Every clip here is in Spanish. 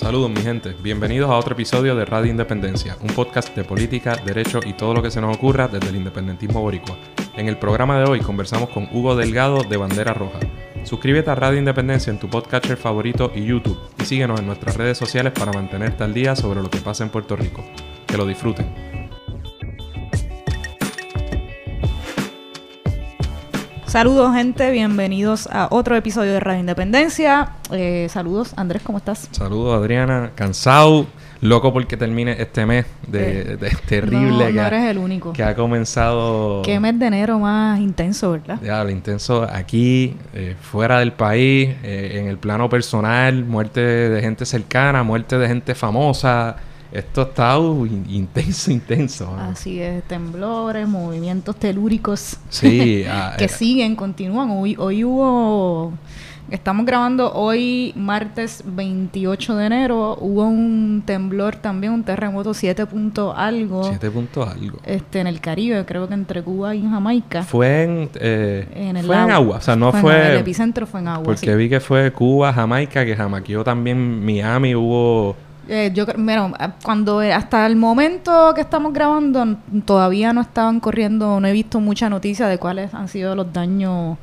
Saludos mi gente, bienvenidos a otro episodio de Radio Independencia, un podcast de política, derecho y todo lo que se nos ocurra desde el independentismo boricua. En el programa de hoy conversamos con Hugo Delgado de Bandera Roja. Suscríbete a Radio Independencia en tu podcatcher favorito y YouTube y síguenos en nuestras redes sociales para mantenerte al día sobre lo que pasa en Puerto Rico. Que lo disfruten. Saludos gente, bienvenidos a otro episodio de Radio Independencia. Eh, saludos, Andrés, ¿cómo estás? Saludos, Adriana. Cansado, loco porque termine este mes de, eh, terrible. No, eres el único. Que ha comenzado... Qué mes de enero más intenso, ¿verdad? Ya, lo intenso aquí, eh, fuera del país, en el plano personal, muerte de gente cercana, muerte de gente famosa esto está intenso, intenso. Así es, temblores, movimientos telúricos sí, ah, que siguen, continúan. Hoy, hoy hubo, estamos grabando hoy martes 28 de enero, hubo un temblor también, un terremoto 7 punto algo. 7 punto algo. Este, en el Caribe, creo que entre Cuba y Jamaica. Fue en, eh, en el fue en agua, o sea, no fue... el epicentro fue en agua, Porque vi que fue Cuba, Jamaica, que jamaqueó también Miami, hubo eh, yo bueno, cuando eh, hasta el momento que estamos grabando todavía no estaban corriendo, no he visto mucha noticia de cuáles han sido los daños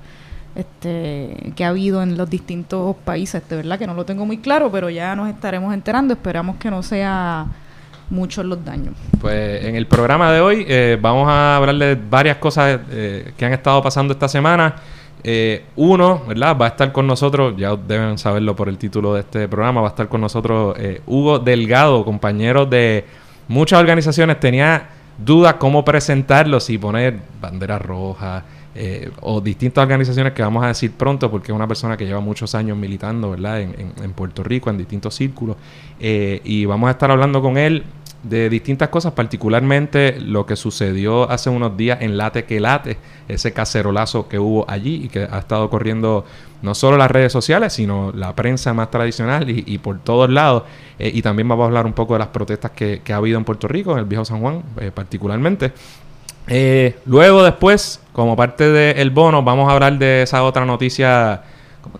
este, que ha habido en los distintos países, de verdad que no lo tengo muy claro, pero ya nos estaremos enterando, esperamos que no sea muchos los daños. Pues en el programa de hoy eh, vamos a hablar de varias cosas eh, que han estado pasando esta semana. Eh, uno, ¿verdad? Va a estar con nosotros, ya deben saberlo por el título de este programa, va a estar con nosotros eh, Hugo Delgado, compañero de muchas organizaciones. Tenía dudas cómo presentarlo, si poner bandera roja eh, o distintas organizaciones que vamos a decir pronto, porque es una persona que lleva muchos años militando, ¿verdad? En, en Puerto Rico, en distintos círculos. y vamos a estar hablando con él de distintas cosas, particularmente lo que sucedió hace unos días en Late que Late, ese cacerolazo que hubo allí y que ha estado corriendo no solo las redes sociales, sino la prensa más tradicional y, por todos lados. Eh, y también vamos a hablar un poco de las protestas que, ha habido en Puerto Rico, en el viejo San Juan eh, particularmente. Eh, luego después, como parte del bono, vamos a hablar de esa otra noticia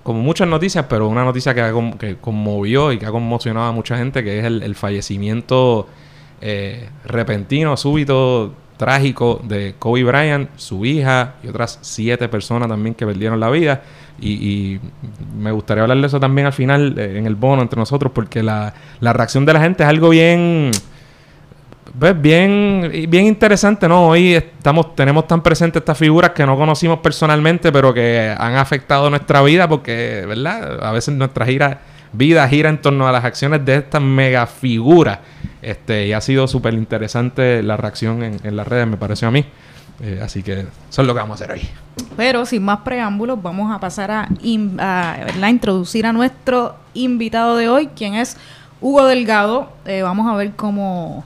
como muchas noticias, pero una noticia que, que, conmovió y que ha conmocionado a mucha gente, que es el fallecimiento eh, repentino, súbito, trágico de Kobe Bryant, su hija y otras siete personas también que perdieron la vida. Y, me gustaría hablar de eso también al final eh, en el bono entre nosotros, porque la, reacción de la gente es algo bien. Pues, bien, bien interesante, ¿no? Hoy estamos, tenemos tan presentes estas figuras que no conocimos personalmente, pero que han afectado nuestra vida porque, ¿verdad? A veces nuestra gira, vida gira en torno a las acciones de estas mega figuras este, y ha sido súper interesante la reacción en, las redes, me pareció a mí. Eh, así que eso es lo que vamos a hacer hoy. Pero sin más preámbulos, vamos a pasar a, a, introducir a nuestro invitado de hoy, quien es Hugo Delgado. Eh, vamos a ver cómo,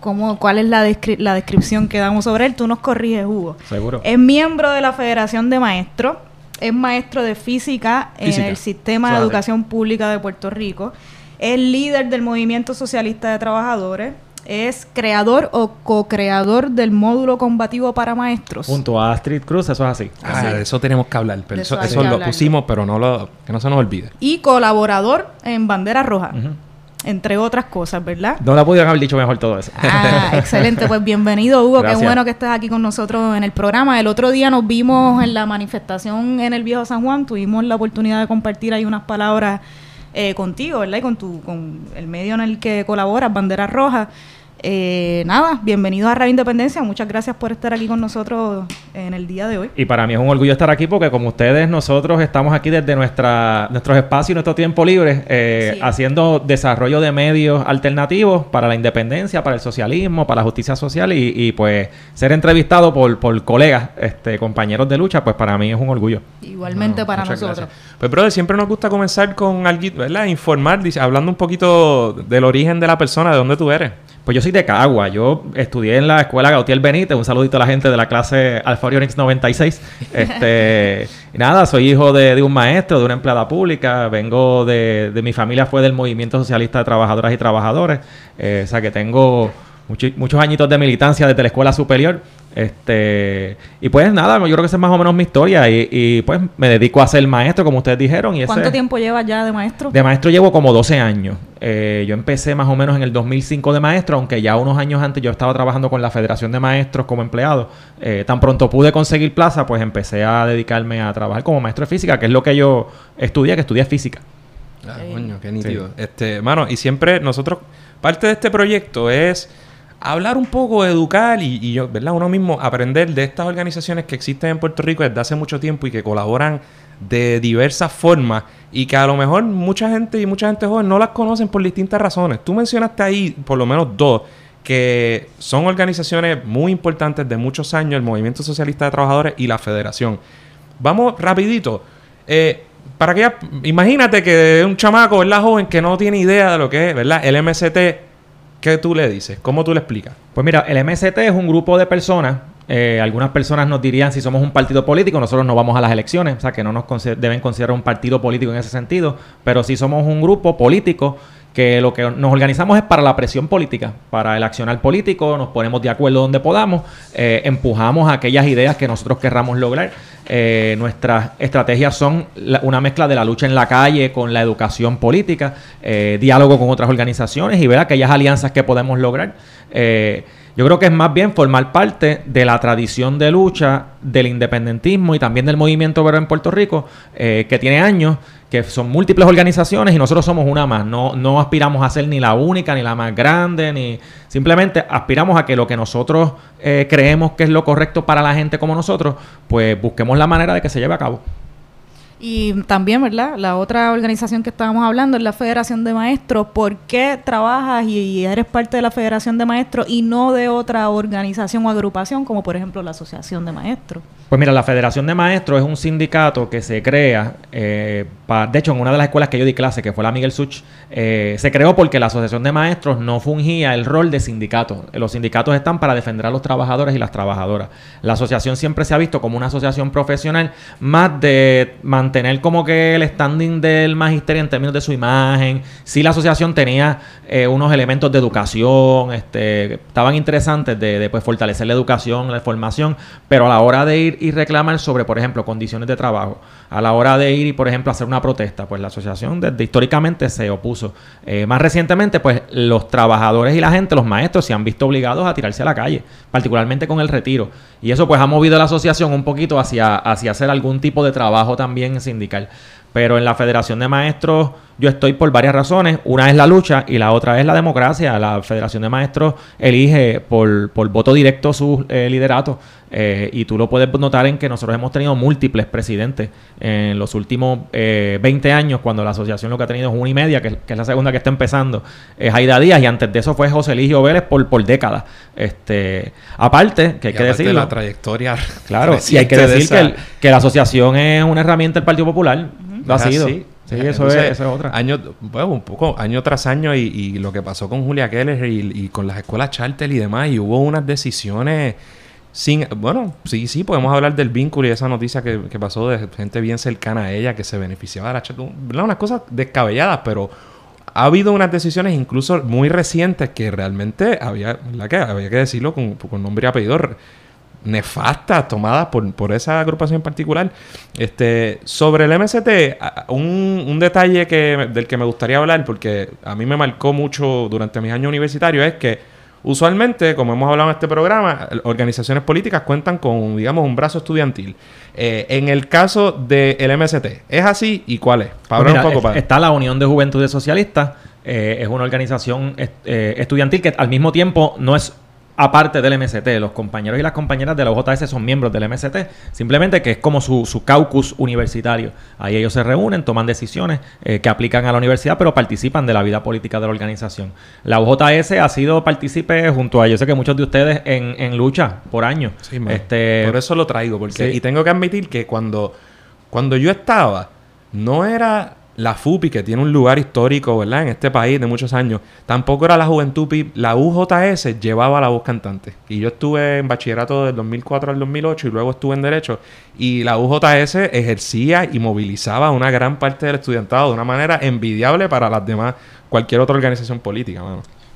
cómo cuál es la, la descripción que damos sobre él. Tú nos corriges, Hugo. Seguro. Es miembro de la Federación de Maestros. Es maestro de física, física. en el Sistema de Educación Pública de Puerto Rico es líder del Movimiento Socialista de Trabajadores, es creador o co-creador del módulo combativo para maestros. Junto a Astrid Cruz, eso es así. Ah, de eso tenemos que hablar. Pero eso, lo pusimos, pero no lo, que no se nos olvide. Y colaborador en Bandera Roja. Entre otras cosas, ¿verdad? No la pudieron haber dicho mejor todo eso. Ah, excelente. Pues bienvenido, Hugo. Qué bueno que estés aquí con nosotros en el programa. El otro día nos vimos en la manifestación en el Viejo San Juan. Tuvimos la oportunidad de compartir ahí unas palabras eh, contigo, ¿verdad? Y con, tu, con el medio en el que colaboras, Bandera Roja. Eh, nada, bienvenido a Radio Independencia. Muchas gracias por estar aquí con nosotros en el día de hoy. Y para mí es un orgullo estar aquí porque como ustedes, nosotros estamos aquí desde nuestra, nuestros espacios y nuestro tiempo libre eh, haciendo desarrollo de medios alternativos para la independencia, para el socialismo, para la justicia social y, pues ser entrevistado por, por colegas, este, compañeros de lucha, pues para mí es un orgullo. Igualmente para nosotros. Pues brother, siempre nos gusta comenzar con algo, ¿verdad? Informar, hablando un poquito del origen de la persona, de dónde tú eres. Pues yo soy de Cagua. Yo estudié en la escuela Gautier Benítez. Un saludito a la gente de la clase Alfa Orionix 96. Este, nada, soy hijo de, un maestro, de una empleada pública. Vengo de, de mi familia, fue del Movimiento Socialista de Trabajadoras y Trabajadores. Eh, o sea que tengo muchos añitos de militancia desde la escuela superior. Este, y pues nada, yo creo que esa es más o menos mi historia. Y, pues me dedico a ser maestro, como ustedes dijeron. Y ¿Cuánto tiempo llevas ya de maestro? De maestro llevo como 12 años. Eh, yo empecé más o menos en el 2005 de maestro, aunque ya unos años antes yo estaba trabajando con la Federación de Maestros como empleado. Eh, tan pronto pude conseguir plaza, pues empecé a dedicarme a trabajar como maestro de física, que es lo que yo estudié, que estudié física. Ah, coño, qué nítido. Este, mano, y siempre nosotros, parte de este proyecto es hablar un poco, educar y, yo, ¿verdad? Uno mismo aprender de estas organizaciones que existen en Puerto Rico desde hace mucho tiempo y que colaboran de diversas formas y que a lo mejor mucha gente y mucha gente joven no las conocen por distintas razones. Tú mencionaste ahí por lo menos dos que son organizaciones muy importantes de muchos años, el Movimiento Socialista de Trabajadores y la Federación. Vamos rapidito. Eh, para que imagínate que un chamaco, ¿verdad? Joven que no tiene idea de lo que es, ¿verdad? El MST ¿Qué tú le dices? ¿Cómo tú le explicas? Pues mira, el MST es un grupo de personas. Eh, algunas personas nos dirían si somos un partido político, nosotros no vamos a las elecciones, o sea que no nos deben considerar un partido político en ese sentido, pero si somos un grupo político que lo que nos organizamos es para la presión política, para el accionar político, nos ponemos de acuerdo donde podamos, eh, empujamos aquellas ideas que nosotros querramos lograr. Eh, nuestras estrategias son una mezcla de la lucha en la calle con la educación política, eh, diálogo con otras organizaciones y ver aquellas alianzas que podemos lograr. Eh, yo creo que es más bien formar parte de la tradición de lucha del independentismo y también del movimiento obrero en Puerto Rico, que tiene años, que son múltiples organizaciones y nosotros somos una más. No, no aspiramos a ser ni la única, ni la más grande, ni simplemente aspiramos a que lo que nosotros eh, creemos que es lo correcto para la gente como nosotros, pues busquemos la manera de que se lleve a cabo. Y también, ¿verdad? La otra organización que estábamos hablando es la Federación de Maestros. ¿Por qué trabajas y eres parte de la Federación de Maestros y no de otra organización o agrupación como por ejemplo la Asociación de Maestros? Pues mira, la Federación de Maestros es un sindicato que se crea, eh, de hecho en una de las escuelas que yo di clase, que fue la Miguel Such, eh, se creó porque la Asociación de Maestros no fungía el rol de sindicato. Los sindicatos están para defender a los trabajadores y las trabajadoras. La asociación siempre se ha visto como una asociación profesional más de mantener como que el standing del magisterio en términos de su imagen. Sí la asociación tenía eh, unos elementos de educación, este, estaban interesantes de, de pues, fortalecer la educación, la formación, pero a la hora de ir y reclamar sobre, por ejemplo, condiciones de trabajo. A la hora de ir y, por ejemplo, hacer una protesta, pues la asociación desde históricamente se opuso. Eh, más recientemente, pues los trabajadores y la gente, los maestros, se han visto obligados a tirarse a la calle, particularmente con el retiro. Y eso pues ha movido a la asociación un poquito hacia, hacia hacer algún tipo de trabajo también sindical. Pero en la Federación de Maestros yo estoy por varias razones. Una es la lucha y la otra es la democracia. La Federación de Maestros elige por, por voto directo su eh, liderato. Eh, y tú lo puedes notar en que nosotros hemos tenido múltiples presidentes en los últimos eh, 20 años, cuando la asociación lo que ha tenido es una y media, que, es la segunda que está empezando, es Aida Díaz, y antes de eso fue José Eligio Vélez por, por décadas. Este, aparte, que hay que decir. la trayectoria. Claro, y hay que decir que, que la asociación es una herramienta del Partido Popular. Lo ha sido. Sí, eso, es, eso, es, otra. Año, bueno, un poco año tras año y, lo que pasó con Julia Keller y, con las escuelas charter y demás, y hubo unas decisiones sin... Bueno, sí, sí, podemos hablar del vínculo y esa noticia que, pasó de gente bien charter, a ella que se beneficiaba de la charter. Unas cosas descabelladas, pero ha habido unas decisiones incluso muy recientes que realmente había, ¿la que? había que decirlo con, con nombre y apellido nefastas tomadas por, por, esa agrupación en particular. Este, sobre el MST, un, un, detalle que, del que me gustaría hablar, porque a mí me marcó mucho durante mis años universitarios, es que usualmente, como hemos hablado en este programa, organizaciones políticas cuentan con, digamos, un brazo estudiantil. Eh, en el caso del MST, ¿es así y cuál es? Para pues un poco, para... Está la Unión de Juventudes Socialistas. Eh, es una organización eh, estudiantil que al mismo tiempo no es aparte del MST. Los compañeros y las compañeras de la UJS son miembros del MST, simplemente que es como su, su caucus universitario. Ahí ellos se reúnen, toman decisiones eh, que aplican a la universidad, pero participan de la vida política de la organización. La UJS ha sido partícipe junto a, yo sé que muchos de ustedes, en, en lucha por años. este, por eso lo traigo, porque y tengo que admitir que cuando, cuando yo estaba, no era la FUPI, que tiene un lugar histórico, ¿verdad? En este país de muchos años, tampoco era la Juventud La UJS llevaba la voz cantante. Y yo estuve en bachillerato del 2004 al 2008 y luego estuve en Derecho. Y la UJS ejercía y movilizaba a una gran parte del estudiantado de una manera envidiable para las demás, cualquier otra organización política,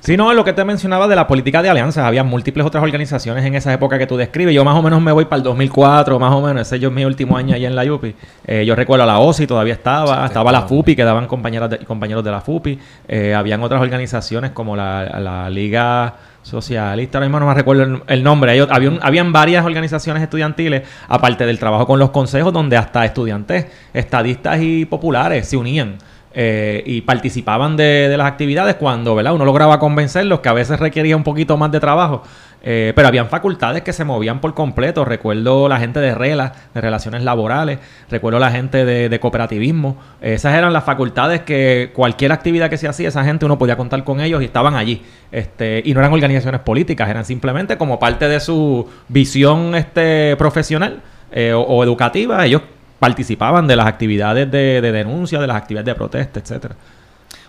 Sí, no, lo que te mencionaba de la política de alianzas, había múltiples otras organizaciones en esa época que tú describes. Yo más o menos me voy para el 2004, más o menos, ese es mi último año ahí en la UPI. Eh, yo recuerdo a la OSI, todavía estaba, estaba la FUPI, que daban compañeras de, compañeros de la FUPI. Eh, habían otras organizaciones como la, Liga Socialista, ahora mismo no me recuerdo el, nombre. Hay, habían, habían varias organizaciones estudiantiles, aparte del trabajo con los consejos, donde hasta estudiantes, estadistas y populares se unían. Eh, y participaban de, las actividades cuando ¿verdad? uno lograba convencerlos, que a veces requería un poquito más de trabajo. Eh, pero habían facultades que se movían por completo. Recuerdo la gente de RELA, de Relaciones Laborales. Recuerdo la gente de, cooperativismo. Esas eran las facultades que cualquier actividad que se hacía, esa gente uno podía contar con ellos y estaban allí. Este, y no eran organizaciones políticas, eran simplemente como parte de su visión este, profesional eh, o educativa. Ellos participaban de las actividades de, denuncia, de las actividades de protesta, etcétera.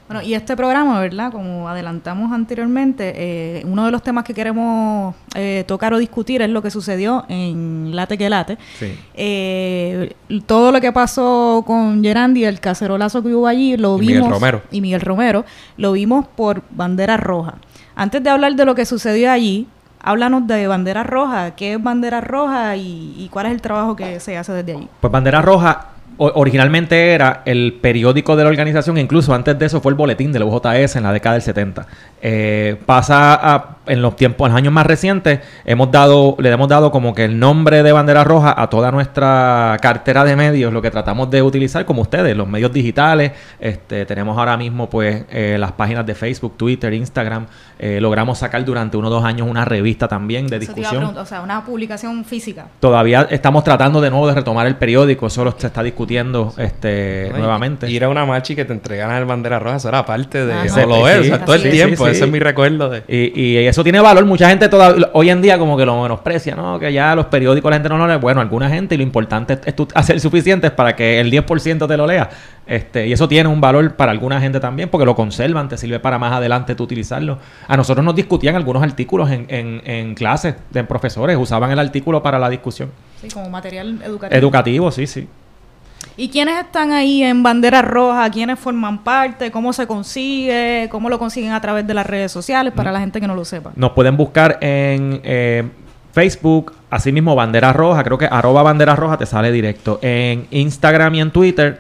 Bueno, y este programa, ¿verdad? Como adelantamos anteriormente, eh, uno de los temas que queremos eh, tocar o discutir es lo que sucedió en Late que Late. Sí. Eh, todo lo que pasó con Gerandi, el cacerolazo que hubo allí, lo vimos. Miguel Romero. Y Miguel Romero, lo vimos por bandera roja. Antes de hablar de lo que sucedió allí, Háblanos de Bandera Roja. ¿Qué es Bandera Roja y, cuál es el trabajo que se hace desde allí? Pues Bandera Roja originalmente era el periódico de la organización, incluso antes de eso fue el boletín de la UJS en la década del 70. Eh, pasa en los tiempos, en los años más recientes, hemos dado, le hemos dado como que el nombre de bandera roja a toda nuestra cartera de medios, lo que tratamos de utilizar como ustedes, los medios digitales. Este, tenemos ahora mismo pues eh, las páginas de Facebook, Twitter, Instagram. Eh, logramos sacar durante uno o dos años una revista también de discusión. o sea, una publicación física. Todavía estamos tratando de nuevo de retomar el periódico, solo se está discutiendo este, nuevamente. Ir a una marcha y que te entregan el bandera roja, eso era parte de... Eso lo es, todo el tiempo ese es mi recuerdo de... Y, eso tiene valor. Mucha gente todavía, hoy en día como que lo menosprecia, ¿no? Que ya los periódicos la gente no lo lee. Bueno, alguna gente y lo importante es, hacer suficientes para que el 10% te lo lea. Este, y eso tiene un valor para alguna gente también porque lo conservan, te sirve para más adelante tú utilizarlo. A nosotros nos discutían algunos artículos en, en, en clases de profesores, usaban el artículo para la discusión. Sí, como material educativo. Educativo, sí, sí. ¿Y quiénes están ahí en bandera roja? ¿Quiénes forman parte? ¿Cómo se consigue? ¿Cómo lo consiguen a través de las redes sociales para la gente que no lo sepa? Nos pueden buscar en eh, Facebook, Asimismo, bandera roja, creo que arroba bandera roja te sale directo. En Instagram y en Twitter,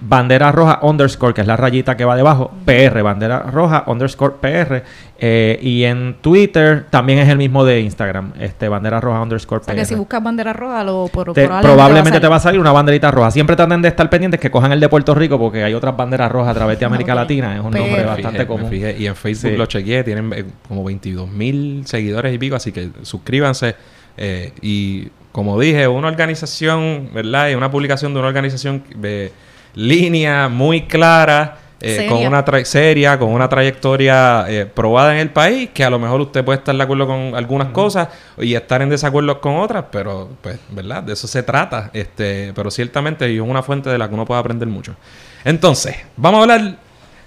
bandera roja underscore, que es la rayita que va debajo, PR, bandera roja underscore PR. Eh, y en Twitter también es el mismo de Instagram, este bandera roja underscore o sea, que si buscas bandera roja, lo, por, probablemente, te va, a salir una banderita roja. Siempre traten de estar pendientes que cojan el de Puerto Rico porque hay otras banderas rojas a través de América Latina. Es un nombre bastante común. Y en Facebook lo chequeé, tienen eh, como 22 mil seguidores y pico, así que suscríbanse eh, y como dije, una organización, ¿verdad? Y una publicación de una organización de línea muy clara, eh, con una seria, con una trayectoria eh, probada en el país, que a lo mejor usted puede estar de acuerdo con algunas cosas y estar en desacuerdo con otras, pero pues, ¿verdad? De eso se trata. Este, pero ciertamente es una fuente de la que uno puede aprender mucho. Entonces, vamos a hablar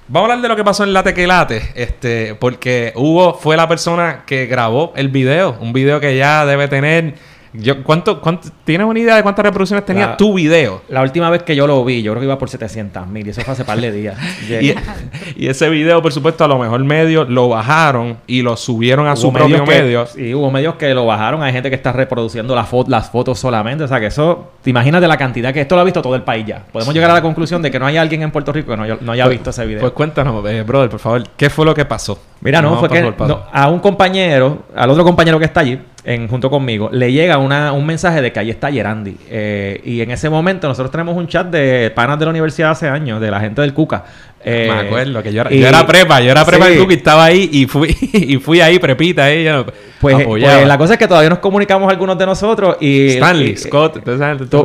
Vamos a hablar de lo que pasó en Late que Late, este, porque Hugo fue la persona que grabó el video, un video que ya debe tener yo, ¿cuánto, cuánto, ¿Tienes una idea de cuántas reproducciones tenía tu video? La última vez que yo lo vi, yo creo que iba por 700 mil y eso fue hace par de días. y, ese video, por supuesto, a lo mejor medios lo bajaron y lo subieron a su propio medio. Y hubo medios que lo bajaron. Hay gente que está reproduciendo las fotos solamente. O sea, que eso, te imaginas de la cantidad que esto lo ha visto todo el país ya. Podemos llegar a la conclusión de que no hay alguien en Puerto Rico que no, haya pues, visto ese video. Pues cuéntanos, eh, brother, por favor, ¿qué fue lo que pasó? Mira, no, fue que a un compañero, al otro compañero que está allí, en, junto conmigo, le llega una, un mensaje de que ahí está Gerandi. Eh, y en ese momento nosotros tenemos un chat de panas de la universidad hace años, de la gente del Cuca. Eh, me acuerdo que yo era, yo era prepa, yo era prepa sí. estaba ahí y fui, y fui ahí prepita ella. Pues, pues, la cosa es que todavía nos comunicamos algunos de nosotros y Stanley, Scott,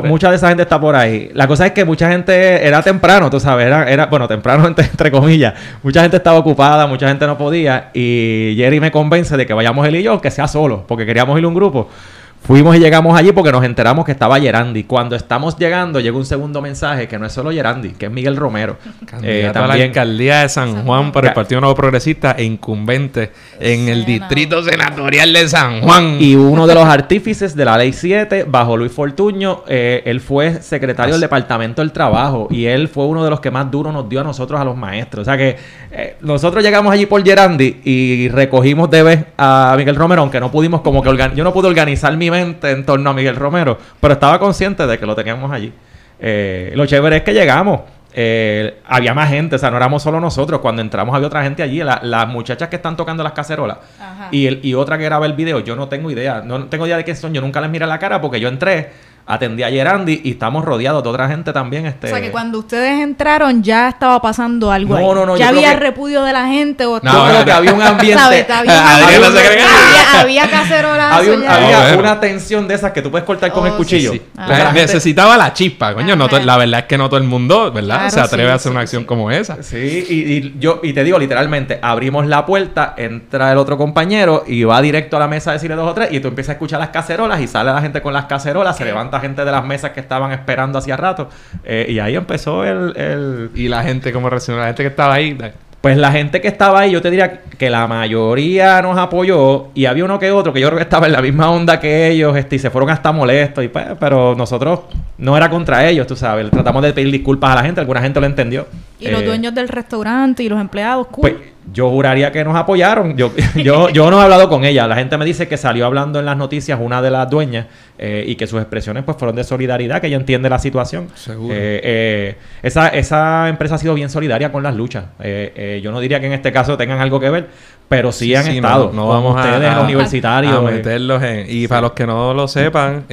mucha de esa gente está por ahí. La cosa es que mucha gente era temprano, tú sabes, era, era bueno, temprano entre, comillas. Mucha gente estaba ocupada, mucha gente no podía y Jerry me convence de que vayamos él y yo, que sea solo, porque queríamos ir a un grupo. Fuimos y llegamos allí porque nos enteramos que estaba Gerandi. Cuando estamos llegando, llega un segundo mensaje que no es solo Gerandi, que es Miguel Romero. Eh, también, la alcaldía de San Juan por el Partido Nuevo Progresista e incumbente en el distrito senatorial de San Juan. Y uno de los artífices de la Ley 7, bajo Luis Fortuño, eh, él fue secretario del Departamento del Trabajo y él fue uno de los que más duro nos dio a nosotros, a los maestros. O sea que eh, nosotros llegamos allí por Gerandi y recogimos de vez a Miguel Romero, aunque no pudimos como que yo no pude organizar mi en torno a Miguel Romero, pero estaba consciente de que lo teníamos allí. Eh, lo chévere es que llegamos. Eh, había más gente, o sea, no éramos solo nosotros. Cuando entramos había otra gente allí, las muchachas que están tocando las cacerolas y, el, y otra que graba el video, yo no tengo idea, no tengo idea de quién son, yo nunca les miré la cara porque yo entré atendí a Gerandi y estamos rodeados de otra gente también. Este... O sea, que cuando ustedes entraron ya estaba pasando algo. No, no, no. Ya había repudio de la gente. O no, creo que había un ambiente. había, cacerolas. Había, una tensión de esas que tú puedes cortar con el oh, cuchillo. Ah. Necesitaba la chispa, coño. No la verdad es que no todo el mundo, ¿verdad? se atreve a hacer una acción como esa. Sí, y, yo y te digo literalmente, abrimos la puerta, entra el otro compañero y va directo a la mesa a decirle dos o tres y tú empiezas a escuchar las cacerolas y sale la gente con las cacerolas, se levanta gente de las mesas que estaban esperando hacía rato. Eh, y ahí empezó el, ¿Y la gente cómo reaccionó? La gente que estaba ahí... Pues la gente que estaba ahí, yo te diría que la mayoría nos apoyó y había uno que otro que yo creo que estaba en la misma onda que ellos este, y se fueron hasta molestos. Y pues, pero nosotros no era contra ellos, tú sabes. Tratamos de pedir disculpas a la gente, alguna gente lo entendió. Y los eh, dueños del restaurante y los empleados, cool. Pues, yo juraría que nos apoyaron. Yo, yo, yo no he hablado con ella. La gente me dice que salió hablando en las noticias una de las dueñas eh, y que sus expresiones pues fueron de solidaridad, que ella entiende la situación. Seguro. Eh, eh, esa, esa empresa ha sido bien solidaria con las luchas. yo no diría que en este caso tengan algo que ver, pero sí, han estado. No, vamos ustedes, a, universitarios. meterlos en. Y para los que no lo sepan,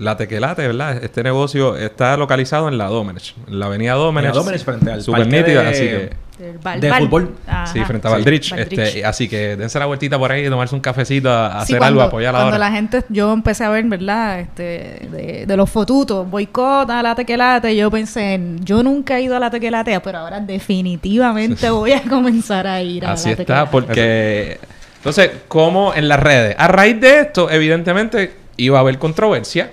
la Tequelate, ¿verdad? Este negocio está localizado en la Domenech, en la avenida Domenech. la Domenech frente al Super nítida, así que de fútbol. sí, frente a Valdrich. Este, así que dense la vueltita por ahí, tomarse un cafecito, a, hacer algo, apoyar a la Cuando la gente, yo empecé a ver, ¿verdad? Este, de, los fotutos, boicot a la tequelate, yo pensé, yo nunca he ido a la tequelate, pero ahora definitivamente voy a comenzar a ir a así está, porque... Entonces, ¿cómo en las redes? A raíz de esto, evidentemente, iba a haber controversia.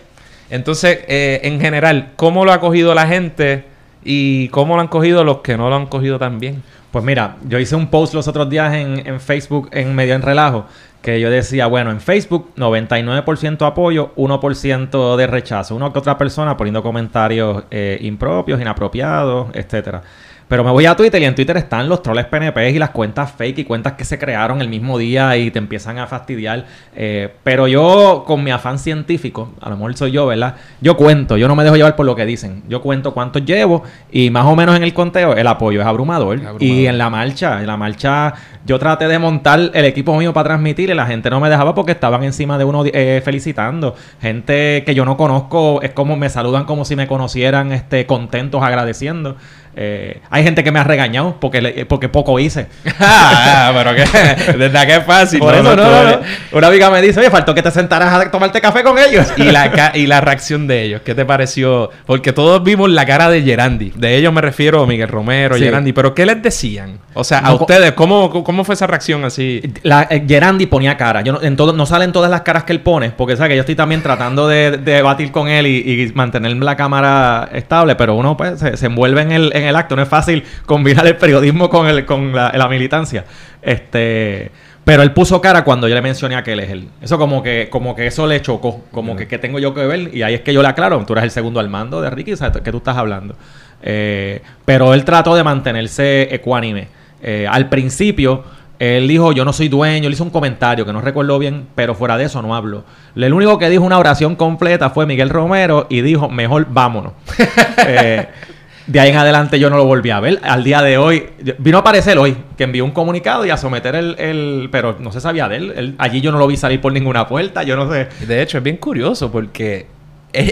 Entonces, eh, en general, ¿cómo lo ha cogido la gente? ¿Y cómo lo han cogido los que no lo han cogido tan bien? Pues mira, yo hice un post los otros días en, Facebook en medio en relajo que yo decía, bueno, en Facebook 99% apoyo, 1% de rechazo. Una que otra persona poniendo comentarios eh, impropios, inapropiados, etcétera. Pero me voy a Twitter y en Twitter están los troles PNP y las cuentas fake y cuentas que se crearon el mismo día y te empiezan a fastidiar. Eh, pero yo, con mi afán científico, a lo mejor soy yo, ¿verdad? Yo cuento, yo no me dejo llevar por lo que dicen. Yo cuento cuántos llevo y más o menos en el conteo el apoyo es abrumador. Y en la marcha, en la marcha yo traté de montar el equipo mío para transmitir y la gente no me dejaba porque estaban encima de uno eh, felicitando. Gente que yo no conozco, es como me saludan como si me conocieran, este, contentos, agradeciendo. Eh, hay gente que me ha regañado porque, porque poco hice. ah, pero que desde que es fácil. Por eso, no, no, Una amiga me dice, oye, faltó que te sentaras a tomarte café con ellos. y, la y la reacción de ellos, ¿qué te pareció? Porque todos vimos la cara de Gerandi. De ellos me refiero a Miguel Romero, Gerandi. Pero ¿qué les decían? O sea, a ustedes, ¿cómo, ¿cómo fue esa reacción así? La, eh, Gerandi ponía cara. Yo no, en todo, no salen todas las caras que él pone, porque sabes que yo estoy también tratando de, debatir con él y, mantener la cámara estable, pero uno pues, se, envuelve en el el acto. No es fácil combinar el periodismo con, el, con la, militancia. Este, pero él puso cara cuando yo le mencioné a que él es él. Eso como que, como que eso le chocó. Como que, ¿qué tengo yo que ver? Y ahí es que yo le aclaro, tú eres el segundo al mando de Ricky, ¿sabes qué tú estás hablando? Eh, pero él trató de mantenerse ecuánime. Eh, al principio, él dijo, yo no soy dueño, él hizo un comentario que no recuerdo bien, pero fuera de eso no hablo. El único que dijo una oración completa fue Miguel Romero y dijo, mejor vámonos. eh, de ahí en adelante yo no lo volví a ver. Al día de hoy, vino a aparecer hoy, que envió un comunicado y a someter el, el pero no se sabía de él. Allí yo no lo vi salir por ninguna puerta, yo no sé. De hecho, es bien curioso porque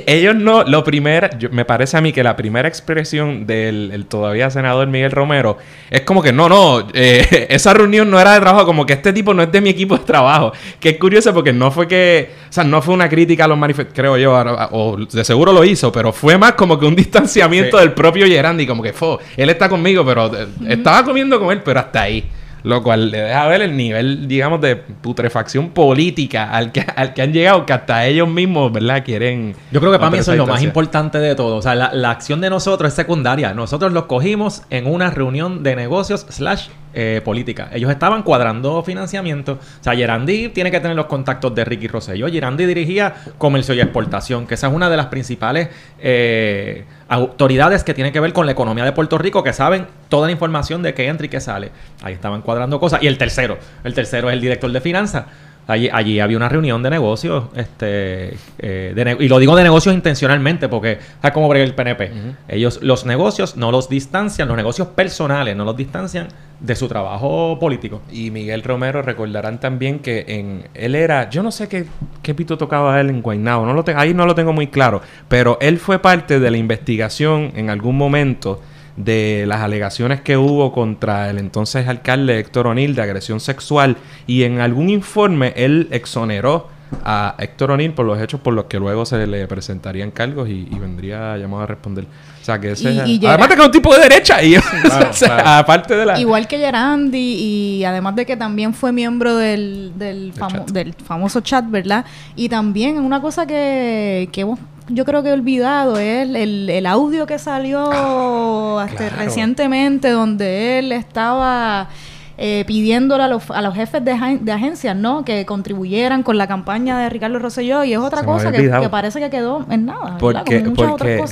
ellos no, lo primero, me parece a mí que la primera expresión del todavía senador Miguel Romero es como que no, no, eh, esa reunión no era de trabajo, como que este tipo no es de mi equipo de trabajo. Que es curioso porque no fue que, o sea, no fue una crítica a los manifestantes, creo yo, o de seguro lo hizo, pero fue más como que un distanciamiento del propio Gerandi, como que fue, él está conmigo, pero eh, estaba comiendo con él, pero hasta ahí. Lo cual le deja ver el nivel, digamos, de putrefacción política al que, al que han llegado, que hasta ellos mismos, ¿verdad? Quieren... Yo creo que para mí eso es lo más importante de todo. O sea, la, la acción de nosotros es secundaria. Nosotros los cogimos en una reunión de negocios slash eh, política. Ellos estaban cuadrando financiamiento. O sea, Gerandi tiene que tener los contactos de Ricky Rosselló. Gerandi dirigía comercio y exportación, que esa es una de las principales eh, autoridades que tiene que ver con la economía de Puerto Rico, que saben toda la información de qué entra y qué sale. Ahí estaban cuadrando cosas. Y el tercero, el tercero es el director de finanzas. Allí, allí, había una reunión de negocios, este, eh, y lo digo de negocios intencionalmente, porque es como brega el PNP. Ellos, los negocios no los distancian, los negocios personales no los distancian de su trabajo político. Y Miguel Romero recordarán también que en él era, yo no sé qué, qué pito tocaba él en Guaynabo, no lo ahí no lo tengo muy claro, pero él fue parte de la investigación en algún momento de las alegaciones que hubo contra el entonces alcalde Héctor O'Neill de agresión sexual y en algún informe él exoneró a Héctor O'Neill por los hechos por los que luego se le presentarían cargos y, vendría llamado a responder. O sea, que ese además de que es un tipo de derecha y aparte de la igual que Gerandi y además de que también fue miembro del del, del famoso chat, ¿verdad? Y también una cosa que, que hemos yo creo que he olvidado es el, el, audio que salió ah, recientemente donde él estaba eh, pidiéndole a los, a los jefes de, de, agencias, ¿no? Que contribuyeran con la campaña de Ricardo Rosselló y es otra cosa que, parece que quedó en nada. Porque, porque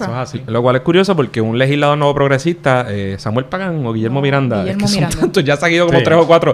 Lo cual es curioso porque un legislador nuevo progresista, eh, Samuel Pagan o Guillermo Miranda, Guillermo Miranda. ya se ha ido como tres o cuatro,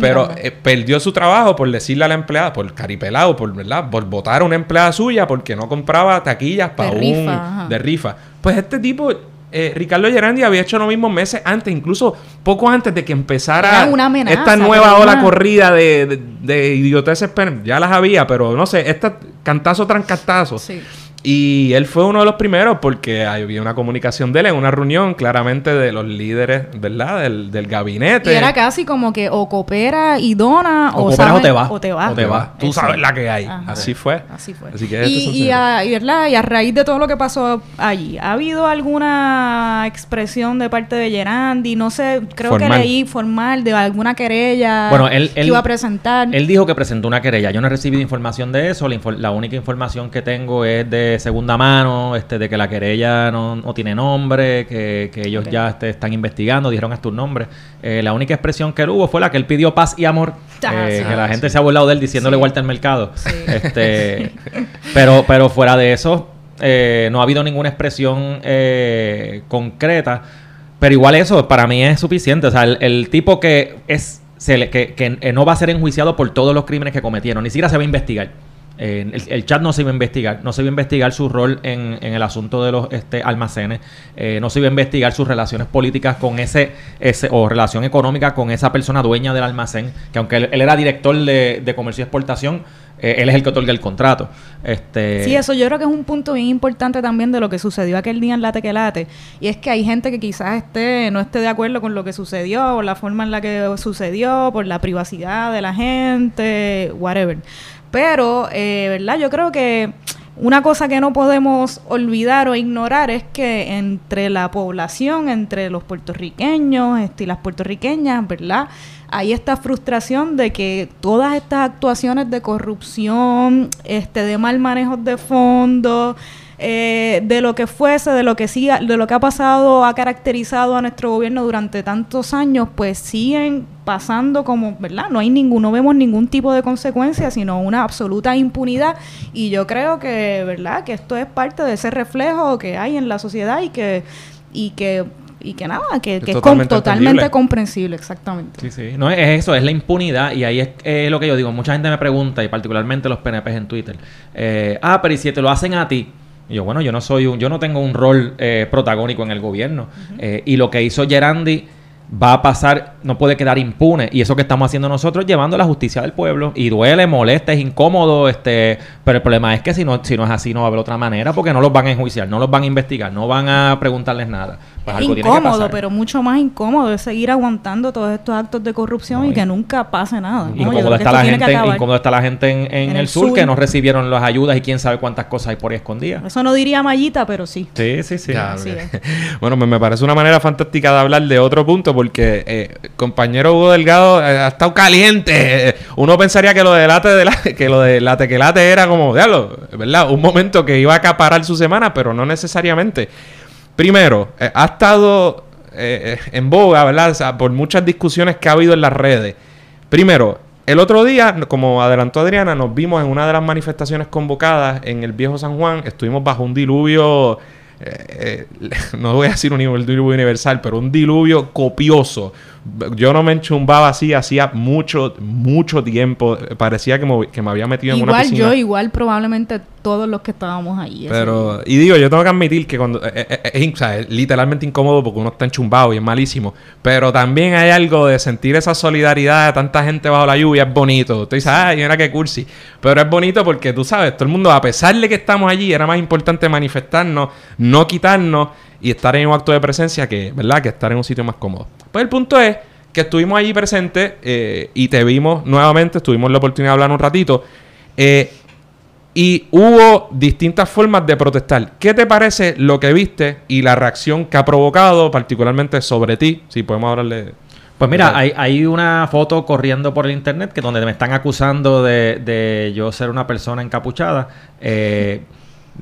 pero eh, perdió su trabajo por decirle a la empleada, por caripelado, por, ¿verdad? por votar a una empleada suya porque no compraba taquillas para un... de rifa. Pues este tipo eh, Ricardo Gerandi había hecho lo mismo meses antes, incluso poco antes de que empezara esta nueva ola corrida de, de, de idioteces. Ya las había, pero no sé, esta cantazo tras cantazo. Sí. Y él fue uno de los primeros porque había una comunicación de él en una reunión claramente de los líderes, ¿verdad? Del, del gabinete. Y era casi como que o coopera y dona o, o, o te va. O te va. O te. Tú sabes la que hay. Así fue. Así fue. Así que y, y, a, y, ¿verdad? y a raíz de todo lo que pasó allí, ¿ha habido alguna expresión de parte de Gerandi? No sé, creo que leí formal de alguna querella bueno, él, que iba a presentar. Él dijo que presentó una querella. Yo no he recibido información de eso. La, la única información que tengo es de segunda mano, este, de que la querella no, tiene nombre, que, ellos ya este, están investigando, dijeron hasta un nombre. Eh, la única expresión que él hubo fue la que él pidió paz y amor, ah, eh, que la gente se ha burlado de él diciéndole vuelta al mercado. Este, pero, pero fuera de eso, eh, no ha habido ninguna expresión concreta. Pero igual eso para mí es suficiente. O sea, el, tipo que es se que, que, no va a ser enjuiciado por todos los crímenes que cometieron, ni siquiera se va a investigar el, chat no se iba a investigar, no se iba a investigar su rol en, el asunto de los este, almacenes, eh, no se iba a investigar sus relaciones políticas con ese, ese o relación económica con esa persona dueña del almacén, que aunque él, era director de, comercio y exportación, eh, él es el que otorga el contrato. Este... Sí, eso yo creo que es un punto bien importante también de lo que sucedió aquel día en Late que Late. Y es que hay gente que quizás esté, no esté de acuerdo con lo que sucedió, por la forma en la que sucedió, por la privacidad de la gente, whatever. Pero, eh, ¿verdad? Yo creo que una cosa que no podemos olvidar o ignorar es que entre la población, entre los puertorriqueños este, y las puertorriqueñas, ¿verdad? Hay esta frustración de que todas estas actuaciones de corrupción, este, de mal manejo de fondos, eh, de lo que fuese, de lo que siga, de lo que ha pasado, ha caracterizado a nuestro gobierno durante tantos años, pues siguen pasando como, ¿verdad? No hay ningún, no vemos ningún tipo de consecuencia, sino una absoluta impunidad. Y yo creo que, ¿verdad? Que esto es parte de ese reflejo que hay en la sociedad y que, y que y que nada, que, es, totalmente, comprensible, exactamente. Sí, sí, no es eso, es la impunidad y ahí es lo que yo digo, mucha gente me pregunta y particularmente los PNP en Twitter, eh, ah, pero ¿y si te lo hacen a ti? Y yo, bueno, yo no soy un, yo no tengo un rol eh, protagónico en el gobierno. Eh, y lo que hizo Gerandi va a pasar, no puede quedar impune. Y eso que estamos haciendo nosotros, llevando la justicia del pueblo. Y duele, molesta, es incómodo, este, pero el problema es que si no, si no es así, no va a haber otra manera, porque no los van a enjuiciar, no los van a investigar, no van a preguntarles nada. Pues incómodo, pero mucho más incómodo es seguir aguantando todos estos actos de corrupción y, que nunca pase nada. Incómodo, está la, gente, está la gente en, el, sur, que no recibieron las ayudas y quién sabe cuántas cosas hay por ahí escondidas. Eso no diría Mallita, pero sí. Sí, sí, sí. bueno, me, me parece una manera fantástica de hablar de otro punto porque eh, compañero Hugo Delgado eh, ha estado caliente. Uno pensaría que lo de late de la, que lo de late que late era como, diablo, ¿verdad? Un momento que iba a acaparar su semana, pero no necesariamente. Primero, eh, ha estado en boga, ¿verdad? por muchas discusiones que ha habido en las redes. Primero, el otro día, como adelantó Adriana, nos vimos en una de las manifestaciones convocadas en el viejo San Juan. Estuvimos bajo un diluvio eh, eh, no voy a decir un diluvio universal, pero un diluvio copioso yo no me enchumbaba así hacía mucho, mucho tiempo. Parecía que me, que me había metido en una piscina. Igual yo, igual probablemente todos los que estábamos ahí. Pero, y digo, yo tengo que admitir que cuando... Eh, eh, eh, es, literalmente incómodo porque uno está enchumbado y es malísimo. Pero también hay algo de sentir esa solidaridad de tanta gente bajo la lluvia. Es bonito. Tú dices, ay, mira qué cursi. Pero es bonito porque tú sabes, todo el mundo, a pesar de que estamos allí, era más importante manifestarnos, no quitarnos y estar en un acto de presencia que, ¿verdad? Que estar en un sitio más cómodo. Pues el punto es que estuvimos allí presentes eh, y te vimos nuevamente, tuvimos la oportunidad de hablar un ratito. Eh, y hubo distintas formas de protestar. ¿Qué te parece lo que viste y la reacción que ha provocado, particularmente sobre ti? Si podemos hablarle. Pues mira, hay, hay, una foto corriendo por el internet que donde me están acusando de, de yo ser una persona encapuchada. Eh,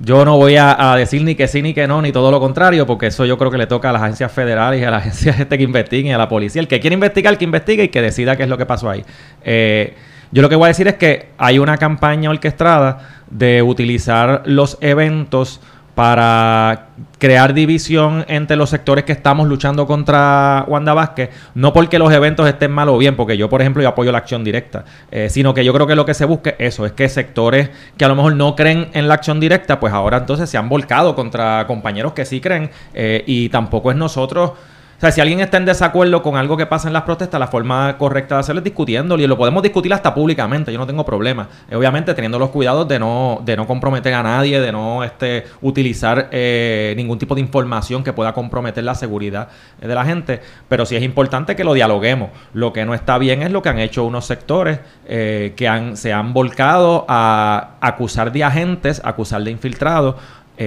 yo no voy a, decir ni que sí ni que no, ni todo lo contrario, porque eso yo creo que le toca a las agencias federales y a las agencias este que investiguen y a la policía. El que quiere investigar, que investigue y que decida qué es lo que pasó ahí. Eh, yo lo que voy a decir es que hay una campaña orquestada de utilizar los eventos para crear división entre los sectores que estamos luchando contra Wanda Vázquez, no porque los eventos estén mal o bien, porque yo, por ejemplo, yo apoyo la acción directa, eh, sino que yo creo que lo que se busca eso, es que sectores que a lo mejor no creen en la acción directa, pues ahora entonces se han volcado contra compañeros que sí creen eh, y tampoco es nosotros o sea, si alguien está en desacuerdo con algo que pasa en las protestas, la forma correcta de hacerlo es discutiéndolo y lo podemos discutir hasta públicamente, yo no tengo problema. Eh, obviamente teniendo los cuidados de no, de no comprometer a nadie, de no este, utilizar eh, ningún tipo de información que pueda comprometer la seguridad eh, de la gente, pero sí es importante que lo dialoguemos. Lo que no está bien es lo que han hecho unos sectores que han, se han volcado a acusar de agentes, acusar de infiltrados,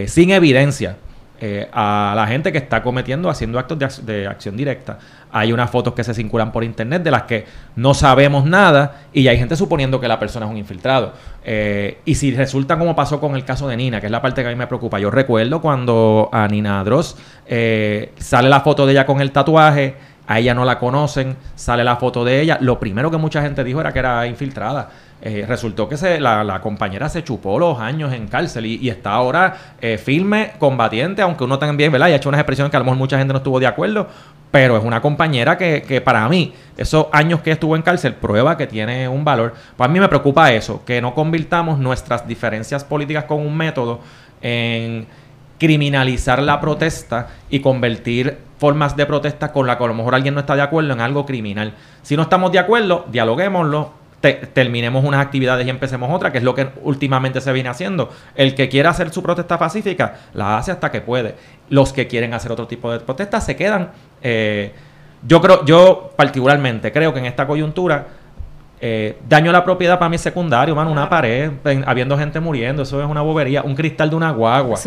sin evidencia. Eh, a la gente que está cometiendo, haciendo actos de, acción directa. Hay unas fotos que se circulan por internet de las que no sabemos nada y hay gente suponiendo que la persona es un infiltrado. Eh, y si resulta como pasó con el caso de Nina, que es la parte que a mí me preocupa, yo recuerdo cuando a Nina Dross eh, sale la foto de ella con el tatuaje, a ella no la conocen, sale la foto de ella, lo primero que mucha gente dijo era que era infiltrada. Eh, resultó que se, la, compañera se chupó los años en cárcel y, está ahora eh, firme, combatiente, aunque uno también, ¿verdad? Y ha hecho unas expresiones que a lo mejor mucha gente no estuvo de acuerdo, pero es una compañera que, que para mí, esos años que estuvo en cárcel, prueba que tiene un valor. Pues a mí me preocupa eso, que no convirtamos nuestras diferencias políticas con un método en criminalizar la protesta y convertir formas de protesta con la que a lo mejor alguien no está de acuerdo en algo criminal. Si no estamos de acuerdo, dialoguémoslo, terminemos unas actividades y empecemos otra, que es lo que últimamente se viene haciendo. El que quiera hacer su protesta pacífica, la hace hasta que puede. Los que quieren hacer otro tipo de protesta se quedan. Eh, yo creo, yo particularmente creo que en esta coyuntura eh, daño a la propiedad para mí es secundario, mano. Una pared, habiendo gente muriendo, eso es una bobería. Un cristal de una guagua.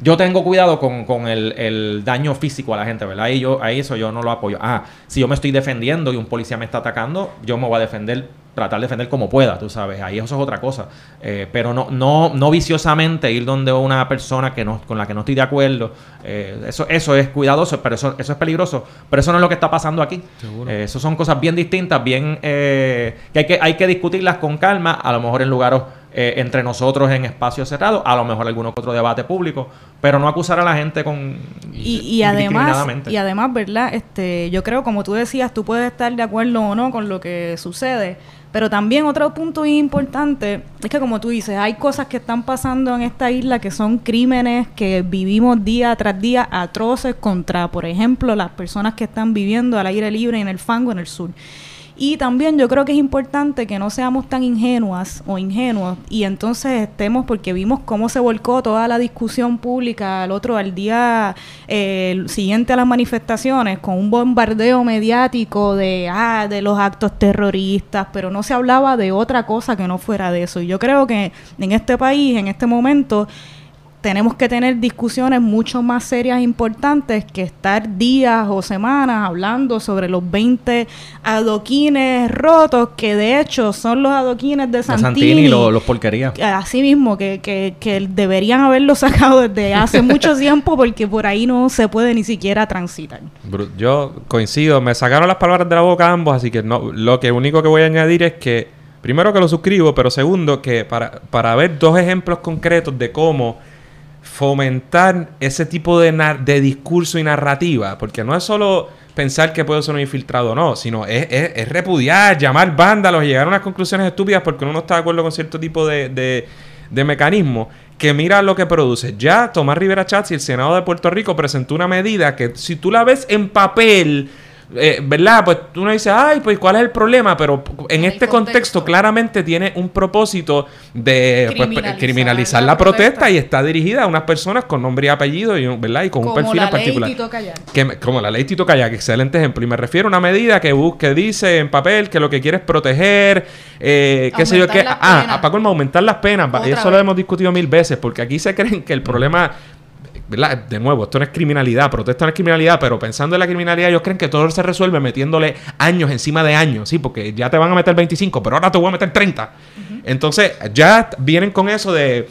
Yo tengo cuidado con, el, daño físico a la gente, ¿verdad? Ahí, yo, ahí eso yo no lo apoyo. Ah, si yo me estoy defendiendo y un policía me está atacando, yo me voy a defender tratar de defender como pueda, tú sabes, ahí eso es otra cosa. Eh, pero no, no, no viciosamente ir donde una persona que no, con la que no estoy de acuerdo. Eh, eso, eso es cuidadoso, pero eso, eso es peligroso. Pero eso no es lo que está pasando aquí. Eh, eso son cosas bien distintas, bien que hay que, hay que discutirlas con calma, a lo mejor en lugares entre nosotros en espacios cerrados, a lo mejor algún otro debate público, pero no acusar a la gente con y, y además y además, ¿verdad? Este, yo creo como tú decías, tú puedes estar de acuerdo o no con lo que sucede, pero también otro punto importante es que como tú dices, hay cosas que están pasando en esta isla que son crímenes que vivimos día tras día atroces contra, por ejemplo, las personas que están viviendo al aire libre en el fango en el sur. Y también yo creo que es importante que no seamos tan ingenuas o ingenuos y entonces estemos, porque vimos cómo se volcó toda la discusión pública al otro, al día eh, siguiente a las manifestaciones, con un bombardeo mediático de, ah, de los actos terroristas, pero no se hablaba de otra cosa que no fuera de eso. Y yo creo que en este país, en este momento, tenemos que tener discusiones mucho más serias e importantes que estar días o semanas hablando sobre los 20 adoquines rotos, que de hecho son los adoquines de Santini. Santini los, los porquerías. Así mismo, que, que, que deberían haberlo sacado desde hace mucho tiempo porque por ahí no se puede ni siquiera transitar. Yo coincido, me sacaron las palabras de la boca ambos, así que no, lo que único que voy a añadir es que, primero que lo suscribo, pero segundo que para, para ver dos ejemplos concretos de cómo fomentar ese tipo de, de discurso y narrativa, porque no es solo pensar que puede ser un infiltrado o no, sino es, es, repudiar, llamar vándalos llegar a unas conclusiones estúpidas porque uno no está de acuerdo con cierto tipo de, de, de mecanismo que mira lo que produce. Ya Tomás Rivera Chats y el Senado de Puerto Rico presentó una medida que si tú la ves en papel eh, ¿verdad? Pues uno dice, ay, pues ¿cuál es el problema? Pero en, este contexto. claramente tiene un propósito de pues, criminalizar, la, protesta. y está dirigida a unas personas con nombre y apellido, y, ¿verdad? Y con un perfil en particular. Que, como la ley Tito Kayak, excelente ejemplo. Y me refiero a una medida que, que dice en papel que lo que quiere es proteger, eh, qué sé yo, que... Ah, para aumentar las penas. y eso lo hemos discutido mil veces, porque aquí se creen que el problema de nuevo, esto no es criminalidad, protesta no es criminalidad, pero pensando en la criminalidad, ellos creen que todo se resuelve metiéndole años encima de años, ¿sí? Porque ya te van a meter 25, pero ahora te voy a meter 30. Entonces, ya vienen con eso de